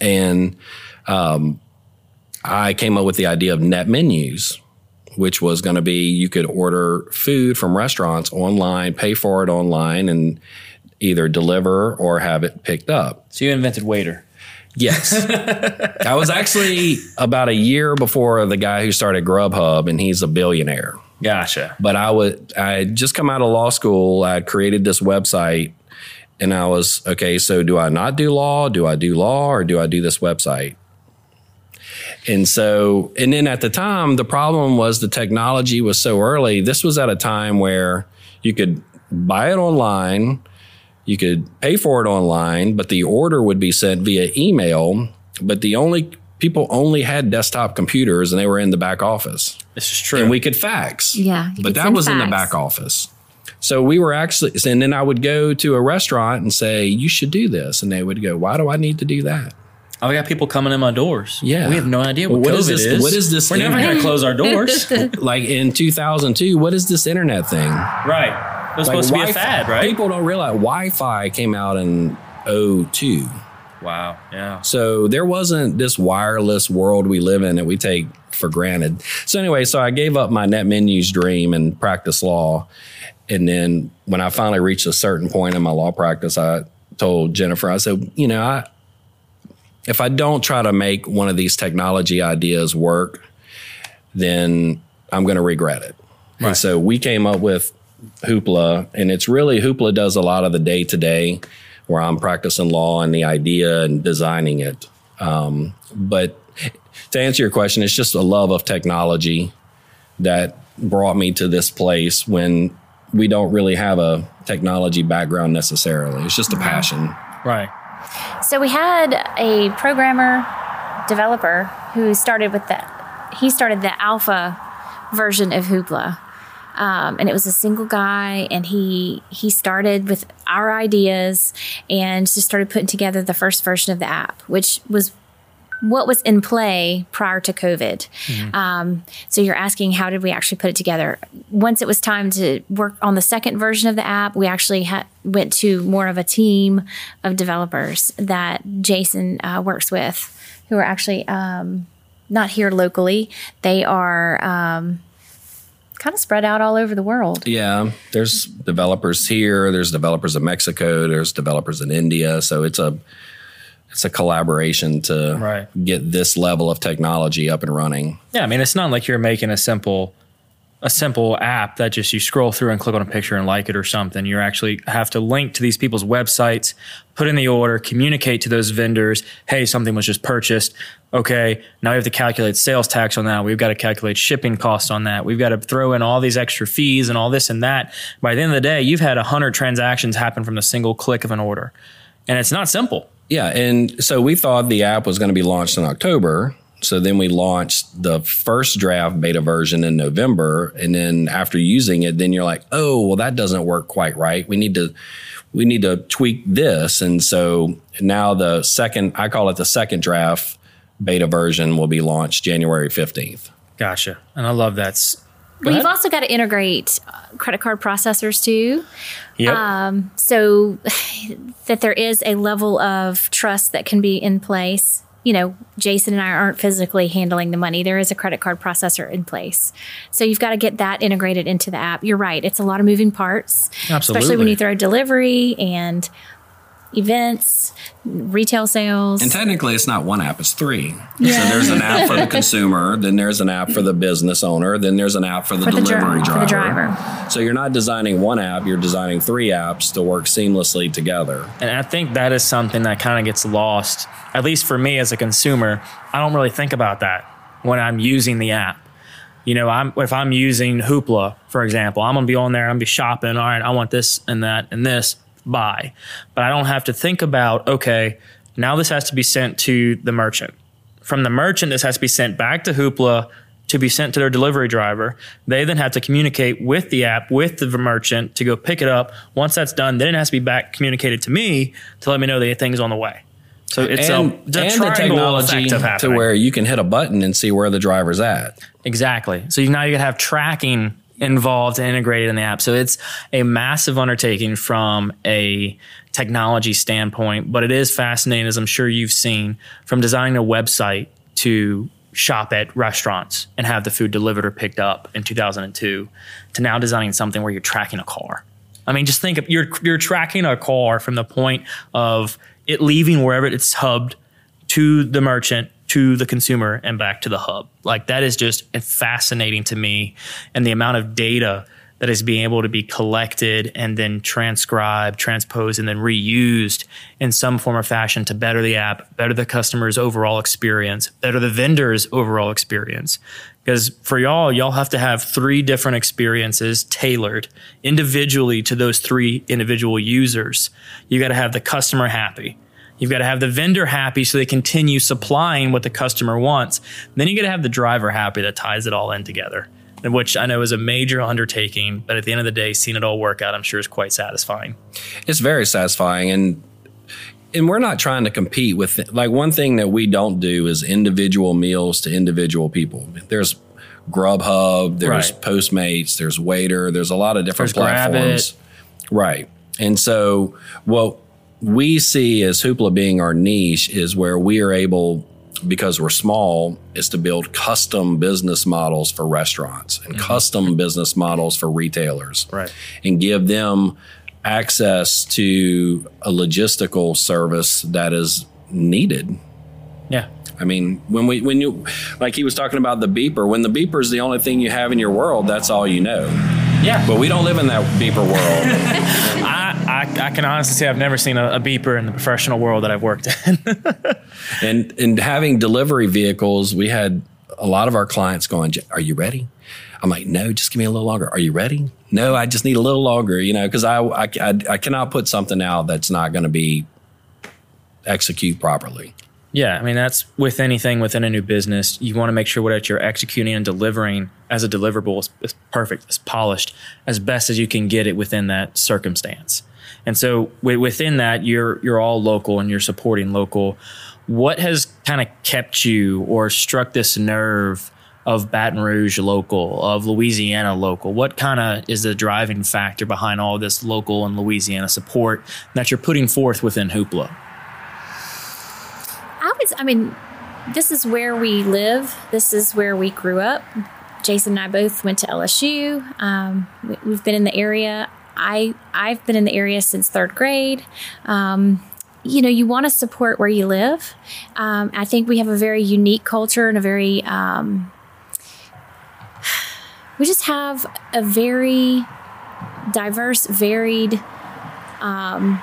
[SPEAKER 2] and um, I came up with the idea of net menus, which was going to be you could order food from restaurants online, pay for it online, and either deliver or have it picked up.
[SPEAKER 1] So you invented Waitr.
[SPEAKER 2] Yes. [LAUGHS] I was actually about a year before the guy who started Grubhub, and he's a billionaire.
[SPEAKER 1] Gotcha.
[SPEAKER 2] But I would, I had just come out of law school. I created this website, and I was okay. So, do I not do law? Do I do law, or do I do this website? And so, and then at the time, the problem was the technology was so early. This was at a time where you could buy it online, you could pay for it online, but the order would be sent via email. But the only people only had desktop computers and they were in the back office
[SPEAKER 1] This is true.
[SPEAKER 2] and we could fax.
[SPEAKER 3] Yeah,
[SPEAKER 2] But that
[SPEAKER 3] send
[SPEAKER 2] was in the back office. So we were actually, and then I would go to a restaurant and say, you should do this. And they would go, why do I need to do that?
[SPEAKER 1] Oh, I got people coming in my doors.
[SPEAKER 2] Yeah.
[SPEAKER 1] we have no idea what,
[SPEAKER 2] What
[SPEAKER 1] COVID
[SPEAKER 2] is this-
[SPEAKER 1] is.
[SPEAKER 2] what is this
[SPEAKER 1] We're never going to close our doors. [LAUGHS]
[SPEAKER 2] Like in 2002, what is this internet thing?
[SPEAKER 1] right. It was
[SPEAKER 2] Like
[SPEAKER 1] supposed to be a fad, right?
[SPEAKER 2] People don't realize Wi Fi came out in 02.
[SPEAKER 1] wow. Yeah.
[SPEAKER 2] So there wasn't this wireless world we live in that we take for granted. So anyway, so I gave up my net menus dream and practice law. And then when I finally reached a certain point in my law practice, I told Jennifer, I said, you know, I if I don't try to make one of these technology ideas work, then I'm going to regret it. And so we came up with Hoopla, and it's really Hoopla does a lot of the day to day where I'm practicing law and the idea and designing it. Um, but to answer your question, it's just a love of technology that brought me to this place when we don't really have a technology background necessarily. It's just a passion.
[SPEAKER 1] Right.
[SPEAKER 3] So we had a programmer developer who started with the he started the alpha version of Hoopla. Um, and it was a single guy and he he started with our ideas and just started putting together the first version of the app, which was what was in play prior to COVID. Um, so you're asking how did we actually put it together? Once it was time to work on the second version of the app, we actually ha- went to more of a team of developers that Jason uh, works with, who are actually um, not here locally. They are um, kind of spread out all over the world.
[SPEAKER 2] Yeah, there's developers here. There's developers in Mexico. There's developers in India. So it's a it's a collaboration to
[SPEAKER 1] Right.
[SPEAKER 2] get this level of technology up and running.
[SPEAKER 1] Yeah, I mean, it's not like you're making a simple a simple app that just you scroll through and click on a picture and like it or something. You actually have to link to these people's websites, put in the order, communicate to those vendors, hey, something was just purchased. Okay, now we have to calculate sales tax on that. We've got to calculate shipping costs on that. We've got to throw in all these extra fees and all this and that. By the end of the day, you've had 100 transactions happen from the single click of an order. And it's not simple.
[SPEAKER 2] Yeah, and so we thought the app was going to be launched in October. So then we launched the first draft beta version in November, and then after using it, then you're like, "Oh, well, that doesn't work quite right. We need to we need to tweak this." And so now the second, I call it the second draft beta version, will be launched January fifteenth.
[SPEAKER 1] Gotcha. And I love that. S- Go
[SPEAKER 3] Well,
[SPEAKER 1] ahead.
[SPEAKER 3] you've also got to integrate uh, credit card processors too.
[SPEAKER 1] Yep.
[SPEAKER 3] so [SIGHS] that there is a level of trust that can be in place. You know, Jason and I aren't physically handling the money. There is a credit card processor in place. So you've got to get that integrated into the app. You're right. It's a lot of moving parts, especially when you throw delivery and events, retail sales.
[SPEAKER 2] And technically, it's not one app; it's three. Yeah. So there's an app for the [LAUGHS] consumer, then there's an app for the business owner, then there's an app for the for delivery the driver. For the driver. So you're not designing one app; you're designing three apps to work seamlessly together.
[SPEAKER 1] And I think that is something that kind of gets lost, at least for me as a consumer. I don't really think about that when I'm using the app. You know, I'm if I'm using Hoopla, for example, I'm gonna be on there, I'm gonna be shopping. All right, I want this and that and this buy. But I don't have to think about, okay, now this has to be sent to the merchant. From the merchant, this has to be sent back to Hoopla to be sent to their delivery driver. They then have to communicate with the app, with the merchant to go pick it up. Once that's done, then it has to be back communicated to me to let me know the thing's on the way.
[SPEAKER 2] So it's and, a, and the technology to where you can hit a button and see where the driver's at.
[SPEAKER 1] Exactly. So now you can have tracking involved and integrated in the app. So it's a massive undertaking from a technology standpoint, but it is fascinating, as I'm sure you've seen, from designing a website to shop at restaurants and have the food delivered or picked up in 2002 to now designing something where you're tracking a car. I mean, just think of you're you're tracking a car from the point of it leaving wherever it's hubbed to the merchant to the consumer and back to the hub. Like that is just fascinating to me. And the amount of data that is being able to be collected and then transcribed, transposed, and then reused in some form or fashion to better the app, better the customer's overall experience, better the vendor's overall experience. Because for y'all, y'all have to have three different experiences tailored individually to those three individual users. You got to have the customer happy. You've got to have the vendor happy so they continue supplying what the customer wants. Then you got to have the driver happy that ties it all in together, which I know is a major undertaking, but at the end of the day, seeing it all work out, I'm sure is quite satisfying.
[SPEAKER 2] It's very satisfying. And and we're not trying to compete with like one thing that we don't do is individual meals to individual people. There's Grubhub, there's right. Postmates, there's Waitr, there's a lot of different there's platforms. Right. And so what we see as Hoopla being our niche is where we are able, because we're small, is to build custom business models for restaurants and mm-hmm. custom business models for retailers.
[SPEAKER 1] Right.
[SPEAKER 2] And give them access to a logistical service that is needed.
[SPEAKER 1] Yeah.
[SPEAKER 2] I mean, when we when you like he was talking about the beeper, when the beeper is the only thing you have in your world, that's all you know.
[SPEAKER 1] Yeah.
[SPEAKER 2] But we don't live in that beeper world. [LAUGHS]
[SPEAKER 1] I, I, I, can honestly say I've never seen a, a, beeper in the professional world that I've worked in. [LAUGHS]
[SPEAKER 2] and and having delivery vehicles, we had a lot of our clients going, "Are you ready?" I'm like, "No, just give me a little longer." Are you ready? No, I just need a little longer. You know, because I, I I I cannot put something out that's not going to be execute properly.
[SPEAKER 1] Yeah, I mean that's with anything within a new business. You want to make sure what you're executing and delivering as a deliverable is, is perfect, is polished, as best as you can get it within that circumstance. And so within that, you're you're all local and you're supporting local. What has kind of kept you or struck this nerve of Baton Rouge local, of Louisiana local? What kind of is the driving factor behind all this local and Louisiana support that you're putting forth within Hoopla?
[SPEAKER 3] I mean, this is where we live. This is where we grew up. Jason and I both went to LSU. Um, we, have been in the area. I I've been in the area since third grade. Um, you know, you want to support where you live. Um, I think we have a very unique culture and a very um, we just have a very diverse, varied um,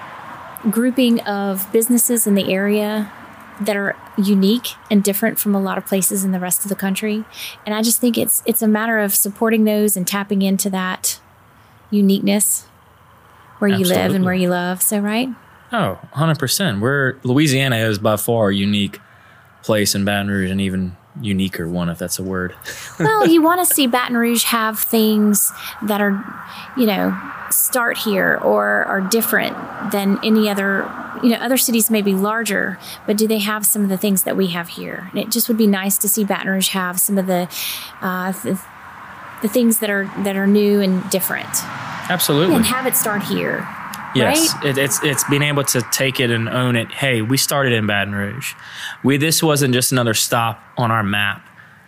[SPEAKER 3] grouping of businesses in the area that are unique and different from a lot of places in the rest of the country. And I just think it's it's a matter of supporting those and tapping into that uniqueness where Absolutely. you live and where you love. So right?
[SPEAKER 1] Oh, 100%. We're Louisiana is by far a unique place in Baton Rouge and even uniquer one if that's a word.
[SPEAKER 3] well, you want to see Baton Rouge have things that are, you know, start here or are different than any other you know other cities may be larger but do they have some of the things that we have here and it just would be nice to see baton rouge have some of the uh, the, the things that are that are new and different
[SPEAKER 1] absolutely
[SPEAKER 3] and have it start here
[SPEAKER 1] Yes, right? it, it's it's being able to take it and own it. Hey, we started in Baton Rouge. We this wasn't just another stop on our map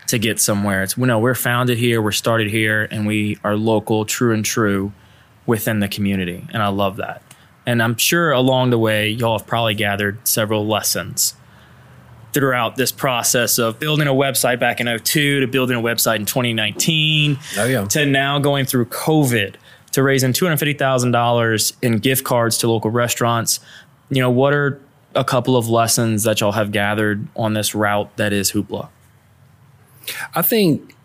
[SPEAKER 1] to get somewhere. It's no, we're founded here, we're started here, and we are local, true and true within the community. And I love that. And I'm sure along the way, y'all have probably gathered several lessons throughout this process of building a website back in 02 to building a website in 2019
[SPEAKER 2] Oh, yeah.
[SPEAKER 1] to now going through COVID to raising $250,000 in gift cards to local restaurants. You know, what are a couple of lessons that y'all have gathered on this route that is Hoopla?
[SPEAKER 2] I think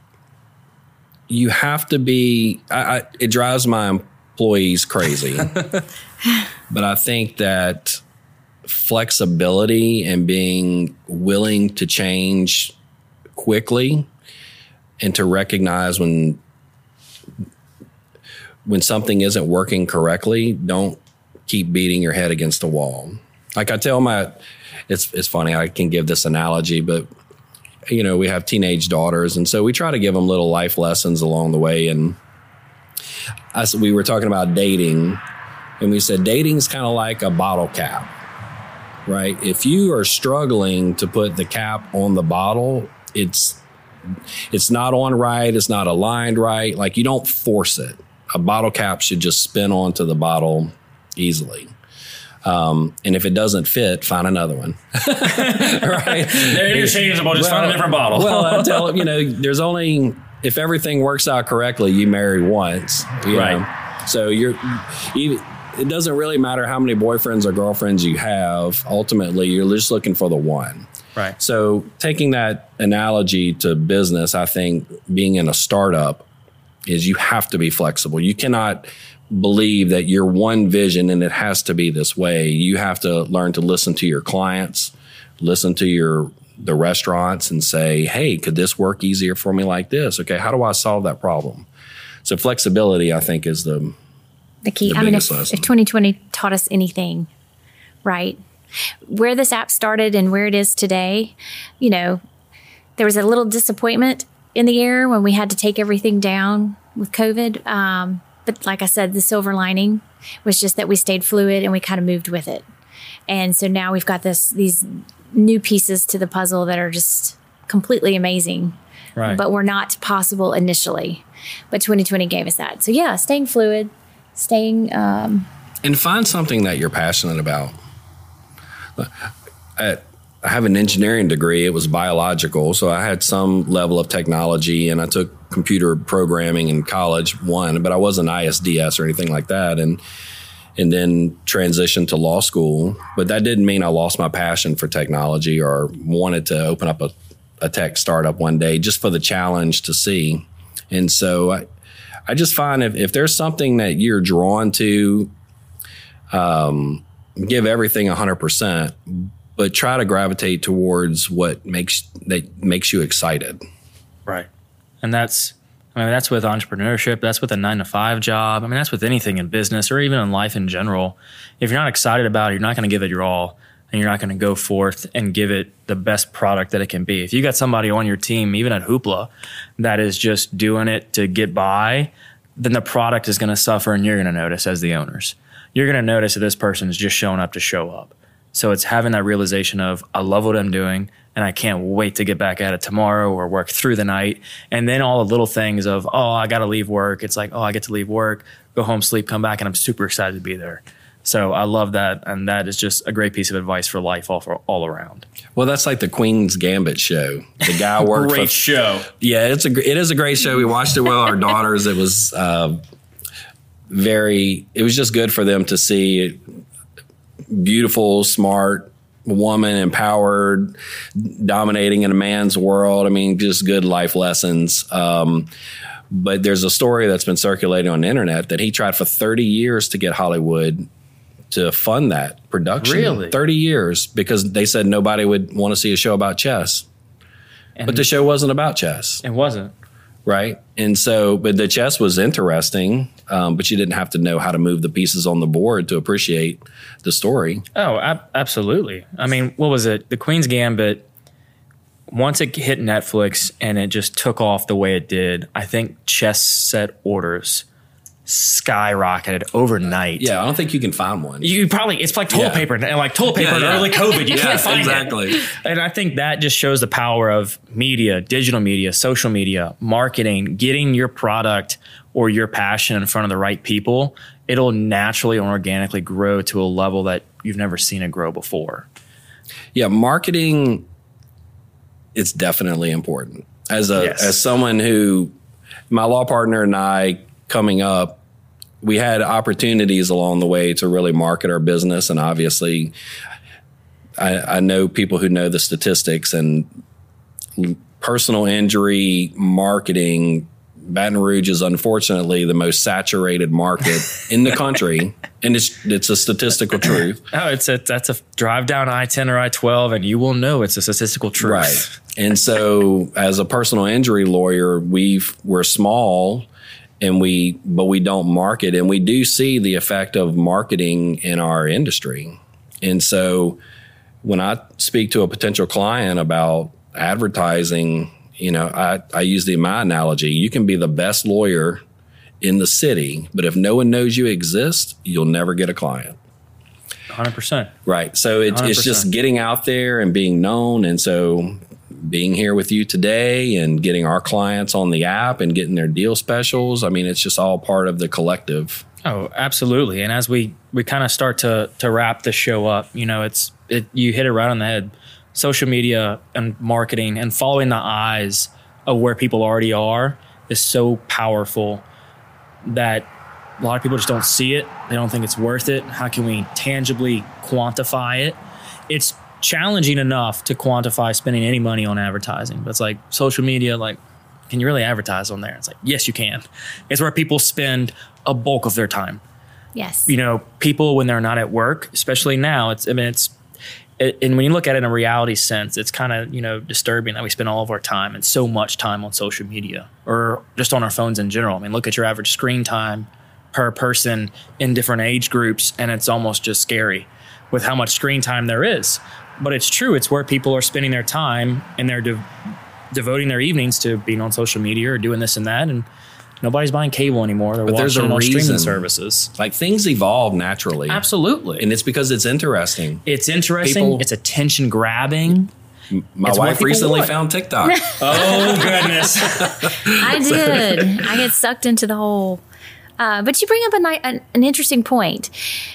[SPEAKER 2] you have to be. I, I, it drives my employees crazy, [LAUGHS] but I think that flexibility and being willing to change quickly and to recognize when when something isn't working correctly, don't keep beating your head against the wall. Like I tell my, it's it's funny. I can give this analogy, but you know we have teenage daughters, and so we try to give them little life lessons along the way. And as we were talking about dating, and we said dating is kind of like a bottle cap, right? If you are struggling to put the cap on the bottle, it's it's not on right, it's not aligned right. Like you don't force it. A bottle cap should just spin onto the bottle easily. Um, and if it doesn't fit, find another one. [LAUGHS] right?
[SPEAKER 1] They're interchangeable. Just find a different bottle.
[SPEAKER 2] well, I [LAUGHS] tell you know, there's only if everything works out correctly, you marry once, you
[SPEAKER 1] Right.
[SPEAKER 2] know? So you're, you, it doesn't really matter how many boyfriends or girlfriends you have. Ultimately, you're just looking for the one.
[SPEAKER 1] right.
[SPEAKER 2] So, taking that analogy to business, I think being in a startup is you have to be flexible. You cannot believe that your one vision and it has to be this way. You have to learn to listen to your clients, listen to your the restaurants and say, "Hey, could this work easier for me like this? Okay, how do I solve that problem?" So flexibility, I think, is the
[SPEAKER 3] the key.
[SPEAKER 2] the
[SPEAKER 3] I mean, if, if 2020 taught us anything, right? Where this app started and where it is today, you know, there was a little disappointment in the air when we had to take everything down with COVID. Um, but like I said, the silver lining was just that we stayed fluid and we kind of moved with it. And so now we've got this these new pieces to the puzzle that are just completely amazing
[SPEAKER 1] Right.
[SPEAKER 3] but were not possible initially. But 2020 gave us that. So yeah, staying fluid, staying um,
[SPEAKER 2] and find something that you're passionate about. I, I have an engineering degree. It was biological, so I had some level of technology, and I took computer programming in college. One, but I wasn't ISDS or anything like that, and and then transitioned to law school. But that didn't mean I lost my passion for technology or wanted to open up a, a tech startup one day just for the challenge to see. And so I, I just find if, if there's something that you're drawn to, um, give everything 100%, but try to gravitate towards what makes that makes you excited.
[SPEAKER 1] Right. And that's I mean that's with entrepreneurship, that's with a 9 to 5 job. I mean that's with anything in business or even in life in general. If you're not excited about it, you're not going to give it your all and you're not going to go forth and give it the best product that it can be. If you got somebody on your team even at Hoopla that is just doing it to get by, then the product is going to suffer and you're going to notice as the owners. You're going to notice that this person is just showing up to show up. So it's having that realization of I love what I'm doing and I can't wait to get back at it tomorrow or work through the night. And then all the little things of, oh, I got to leave work. It's like, oh, I get to leave work, go home, sleep, come back, and I'm super excited to be there. So I love that. And that is just a great piece of advice for life all, for, all around.
[SPEAKER 2] Well, that's like the Queen's Gambit show. The guy [LAUGHS] worked for
[SPEAKER 1] show.
[SPEAKER 2] Yeah, it's a it is a great show. We watched it with our daughters. It was uh, very. It was just good for them to see beautiful, smart woman, empowered, dominating in a man's world. I mean, just good life lessons. Um, but there's a story that's been circulating on the internet that he tried for 30 years to get Hollywood to fund that production.
[SPEAKER 1] Really?
[SPEAKER 2] 30 years because they said nobody would want to see a show about chess.
[SPEAKER 1] And
[SPEAKER 2] But the show wasn't about chess
[SPEAKER 1] it wasn't.
[SPEAKER 2] Right? And so, but the chess was interesting, um, but you didn't have to know how to move the pieces on the board to appreciate the story.
[SPEAKER 1] Oh, ab- absolutely. I mean, what was it? The Queen's Gambit. Once it hit Netflix and it just took off the way it did, I think chess set orders skyrocketed overnight.
[SPEAKER 2] Yeah, I don't think you can find one.
[SPEAKER 1] You probably it's like toilet
[SPEAKER 2] Yeah.
[SPEAKER 1] paper and like toilet paper
[SPEAKER 2] Yeah,
[SPEAKER 1] in
[SPEAKER 2] yeah.
[SPEAKER 1] early COVID. You [LAUGHS]
[SPEAKER 2] Yeah,
[SPEAKER 1] can't find
[SPEAKER 2] exactly.
[SPEAKER 1] it. And I think that just shows the power of media, digital media, social media, marketing, getting your product or your passion in front of the right people. It'll naturally and organically grow to a level that you've never seen it grow before.
[SPEAKER 2] Yeah, marketing it's definitely important. As a
[SPEAKER 1] Yes.
[SPEAKER 2] as someone who my law partner and I coming up, we had opportunities along the way to really market our business and obviously I, I know people who know the statistics and personal injury marketing Baton Rouge is unfortunately the most saturated market in the country, [LAUGHS] and it's it's a statistical truth. [COUGHS]
[SPEAKER 1] Oh, it's a that's a drive down I ten or I twelve, and you will know it's a statistical truth.
[SPEAKER 2] Right. And so as a personal injury lawyer, we've we're small and we but we don't market and we do see the effect of marketing in our industry. And so when I speak to a potential client about advertising, you know, I, I use the my analogy. You can be the best lawyer in the city, but if no one knows you exist, you'll never get a client.
[SPEAKER 1] Hundred percent.
[SPEAKER 2] Right. So it, it's
[SPEAKER 1] 100%.
[SPEAKER 2] just getting out there and being known. And so being here with you today and getting our clients on the app and getting their deal specials. I mean, it's just all part of the collective.
[SPEAKER 1] Oh, absolutely. And as we we kind of start to to wrap the show up, you know, it's it you hit it right on the head. Social media and marketing and following the eyes of where people already are is so powerful that a lot of people just don't see it. They don't think it's worth it. How can we tangibly quantify it? It's challenging enough to quantify spending any money on advertising, but it's like social media, like, can you really advertise on there? It's like, yes, you can. It's where people spend a bulk of their time
[SPEAKER 3] Yes.
[SPEAKER 1] you know, people when they're not at work, especially now, it's, I mean, it's, it, and when you look at it in a reality sense, it's kind of, you know, disturbing that we spend all of our time and so much time on social media or just on our phones in general. I mean, look at your average screen time per person in different age groups, and it's almost just scary with how much screen time there is. But it's true, it's where people are spending their time and they're de- devoting their evenings to being on social media or doing this and that. And nobody's buying cable anymore. They're
[SPEAKER 2] But there's
[SPEAKER 1] watching
[SPEAKER 2] a
[SPEAKER 1] it on streaming
[SPEAKER 2] reason.
[SPEAKER 1] services.
[SPEAKER 2] Like things evolve naturally.
[SPEAKER 1] Absolutely.
[SPEAKER 2] And it's because it's interesting.
[SPEAKER 1] it's interesting.
[SPEAKER 2] People-
[SPEAKER 1] it's attention grabbing.
[SPEAKER 2] My
[SPEAKER 1] It's
[SPEAKER 2] wife recently
[SPEAKER 1] want.
[SPEAKER 2] found [LAUGHS] TikTok.
[SPEAKER 1] Oh goodness! [LAUGHS]
[SPEAKER 3] I [LAUGHS] did. I get sucked into the whole. Uh, but you bring up a, an, an interesting point.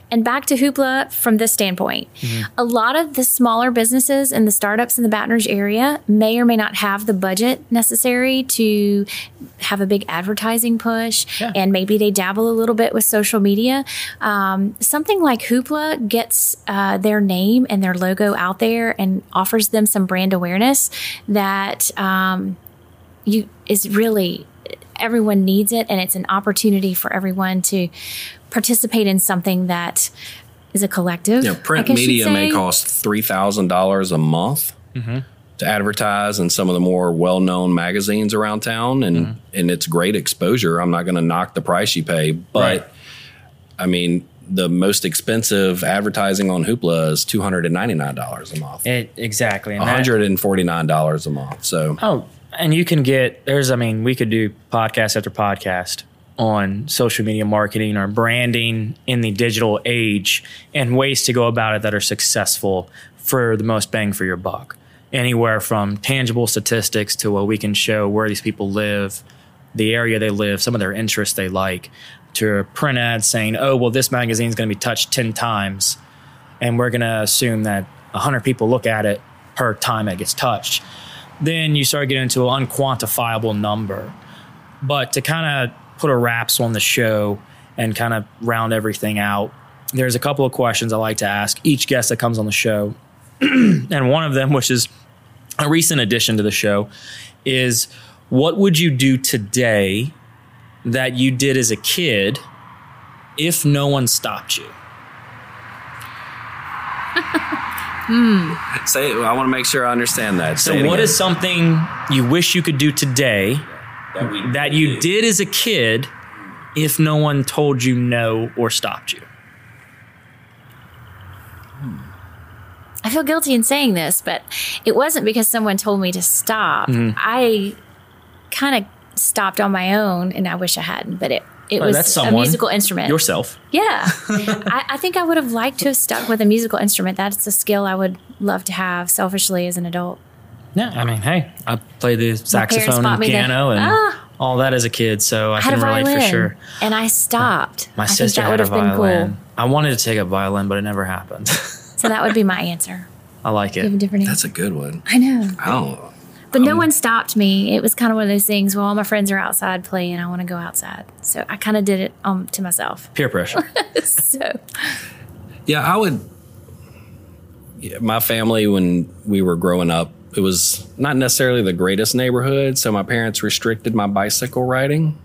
[SPEAKER 3] And back to Hoopla from this standpoint. A lot of the smaller businesses and the startups in the Baton Rouge area may or may not have the budget necessary to have a big advertising push.
[SPEAKER 1] Yeah.
[SPEAKER 3] And maybe they dabble a little bit with social media. Um, something like Hoopla gets uh, their name and their logo out there and offers them some brand awareness that um, you is really everyone needs it and it's an opportunity for everyone to participate in something that is a collective.
[SPEAKER 2] You know, print media may cost three thousand dollars a month to advertise in some of the more well-known magazines around town, and mm-hmm. and it's great exposure. I'm not going to knock the price you pay, but
[SPEAKER 1] Right.
[SPEAKER 2] I mean, the most expensive advertising on Hoopla is two hundred and ninety nine dollars a month,
[SPEAKER 1] It, exactly. And
[SPEAKER 2] one
[SPEAKER 1] that-
[SPEAKER 2] hundred and forty nine dollars a month. So
[SPEAKER 1] Oh, and you can get there's. I mean, we could do podcast after podcast on social media marketing or branding in the digital age and ways to go about it that are successful for the most bang for your buck. Anywhere from tangible statistics to what we can show where these people live, the area they live, some of their interests they like, to print ads saying, oh, well, this magazine is going to be touched 10 times. And we're going to assume that 100 people look at it per time it gets touched. Then you start getting into an unquantifiable number. But to kind of put a wraps on the show and kind of round everything out, there's a couple of questions I like to ask each guest that comes on the show. [CLEARS THROAT] and one of them, which is a recent addition to the show, is what would you do today that you did as a kid if no one stopped you? [LAUGHS]
[SPEAKER 2] say, I want to make sure I understand that.
[SPEAKER 1] So,
[SPEAKER 2] Say
[SPEAKER 1] what
[SPEAKER 2] again.
[SPEAKER 1] is something you wish you could do today
[SPEAKER 2] that, we,
[SPEAKER 1] that you did as a kid if no one told you no or stopped you?
[SPEAKER 3] I feel guilty in saying this, but it wasn't because someone told me to stop.
[SPEAKER 1] Mm-hmm.
[SPEAKER 3] I kind of stopped on my own, and I wish I hadn't. But it it
[SPEAKER 1] Well,
[SPEAKER 3] was a musical instrument.
[SPEAKER 1] Yourself.
[SPEAKER 3] Yeah. [LAUGHS] I, I think I would have liked to have stuck with a musical instrument. That's a skill I would love to have selfishly as an adult.
[SPEAKER 1] Yeah, I mean, hey, I played the saxophone
[SPEAKER 3] bought
[SPEAKER 1] and
[SPEAKER 3] me the-
[SPEAKER 1] piano and
[SPEAKER 3] Ah.
[SPEAKER 1] all that as a kid, so I,
[SPEAKER 3] I had
[SPEAKER 1] can
[SPEAKER 3] a
[SPEAKER 1] relate
[SPEAKER 3] violin
[SPEAKER 1] for sure.
[SPEAKER 3] and I stopped.
[SPEAKER 1] My
[SPEAKER 3] I think
[SPEAKER 1] sister
[SPEAKER 3] that
[SPEAKER 1] had a
[SPEAKER 3] have been
[SPEAKER 1] violin.
[SPEAKER 3] cool.
[SPEAKER 1] I wanted to take a violin, but it never happened.
[SPEAKER 3] So that would be my answer. [LAUGHS]
[SPEAKER 1] I like
[SPEAKER 3] You have a
[SPEAKER 1] it.
[SPEAKER 3] different answer.
[SPEAKER 2] That's a good one.
[SPEAKER 3] I know.
[SPEAKER 2] I don't.
[SPEAKER 3] But no one stopped me. It was kind of one of those things. Well, all my friends are outside playing. I want to go outside. So I kind of did it um, to myself. [LAUGHS]
[SPEAKER 1] Peer pressure.
[SPEAKER 3] So
[SPEAKER 2] Yeah, I would. yeah, My family, when we were growing up, it was not necessarily the greatest neighborhood. So my parents restricted my bicycle riding.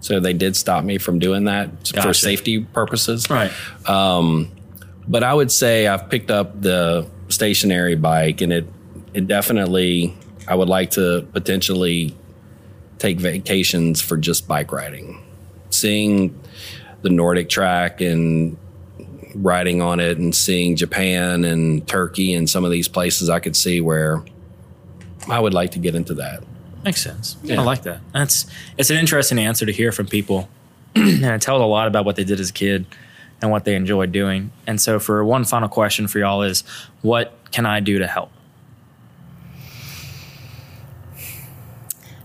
[SPEAKER 2] So they did stop me from doing that for safety purposes.
[SPEAKER 1] right.
[SPEAKER 2] But I would say I've picked up the stationary bike, and it it definitely I would like to potentially take vacations for just bike riding, seeing the NordicTrack and riding on it, and seeing Japan and Turkey and some of these places I could see where I would like to get into that.
[SPEAKER 1] Makes sense.
[SPEAKER 2] Yeah.
[SPEAKER 1] I like that. That's it's an interesting answer to hear from people, [CLEARS THROAT] and it tells a lot about what they did as a kid and what they enjoyed doing. And so, for one final question for y'all is, what can I do to help?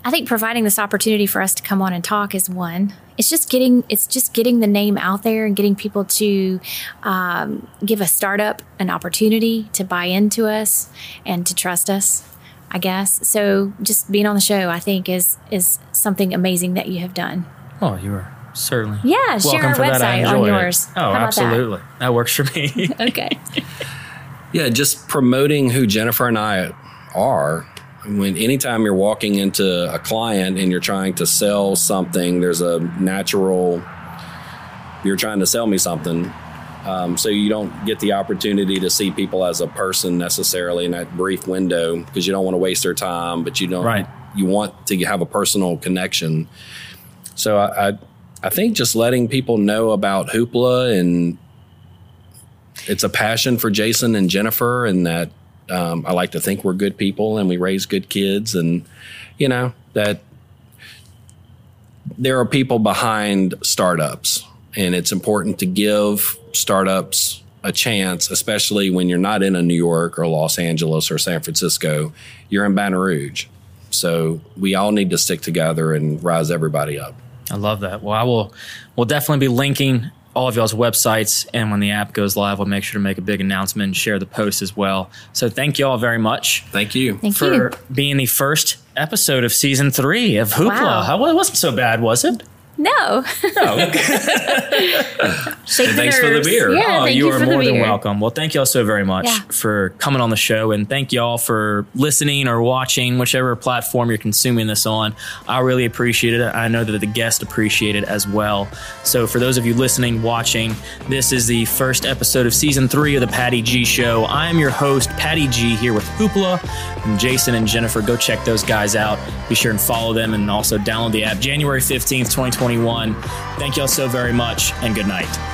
[SPEAKER 3] I think providing this opportunity for us to come on and talk is one. It's just getting it's just getting the name out there and getting people to um, give a startup an opportunity to buy into us and to trust us. I guess so. Just being on the show, I think, is is something amazing that you have done.
[SPEAKER 1] Oh, you are certainly
[SPEAKER 3] Yeah, share
[SPEAKER 1] welcome
[SPEAKER 3] our
[SPEAKER 1] for that. I
[SPEAKER 3] website on
[SPEAKER 1] enjoyed it.
[SPEAKER 3] yours.
[SPEAKER 1] Oh,
[SPEAKER 3] How about that?
[SPEAKER 1] absolutely. That? works for me. [LAUGHS]
[SPEAKER 3] Okay. [LAUGHS]
[SPEAKER 2] Yeah, just promoting who Jennifer and I are. When anytime you're walking into a client and you're trying to sell something, there's a natural you're trying to sell me something. Um, so you don't get the opportunity to see people as a person necessarily in that brief window because you don't want to waste their time, but you don't
[SPEAKER 1] Right.
[SPEAKER 2] you want to have a personal connection. So I, I I think just letting people know about Hoopla and it's a passion for Jason and Jennifer, and that um, I like to think we're good people and we raise good kids, and you know that there are people behind startups, and it's important to give startups a chance, especially when you're not in a New York or Los Angeles or San Francisco. You're in Baton Rouge, so we all need to stick together and rise everybody up.
[SPEAKER 1] I love that. Well, I will. We'll definitely be linking all of y'all's websites, and when the app goes live, we'll make sure to make a big announcement and share the post as well. So, thank you all very much
[SPEAKER 2] Thank you.
[SPEAKER 3] Thank
[SPEAKER 1] for
[SPEAKER 3] you.
[SPEAKER 1] being the first episode of season three of Hoopla.
[SPEAKER 3] Wow.
[SPEAKER 1] How- It wasn't so bad, was it?
[SPEAKER 3] No.
[SPEAKER 1] No. [LAUGHS]
[SPEAKER 2] Thanks for the beer.
[SPEAKER 3] Yeah,
[SPEAKER 1] oh, you
[SPEAKER 3] you
[SPEAKER 1] are more than welcome. Well, thank you all so very much
[SPEAKER 3] Yeah.
[SPEAKER 1] for coming on the show, and thank you all for listening or watching, whichever platform you're consuming this on. I really appreciate it. I know that the guests appreciate it as well. So, for those of you listening, watching, this is the first episode of season three of the Patty G Show. I am your host, Patty G, here with Hoopla and Jason and Jennifer. Go check those guys out. Be sure and follow them, and also download the app. January fifteenth, twenty twenty one. Thank you all so very much, and good night.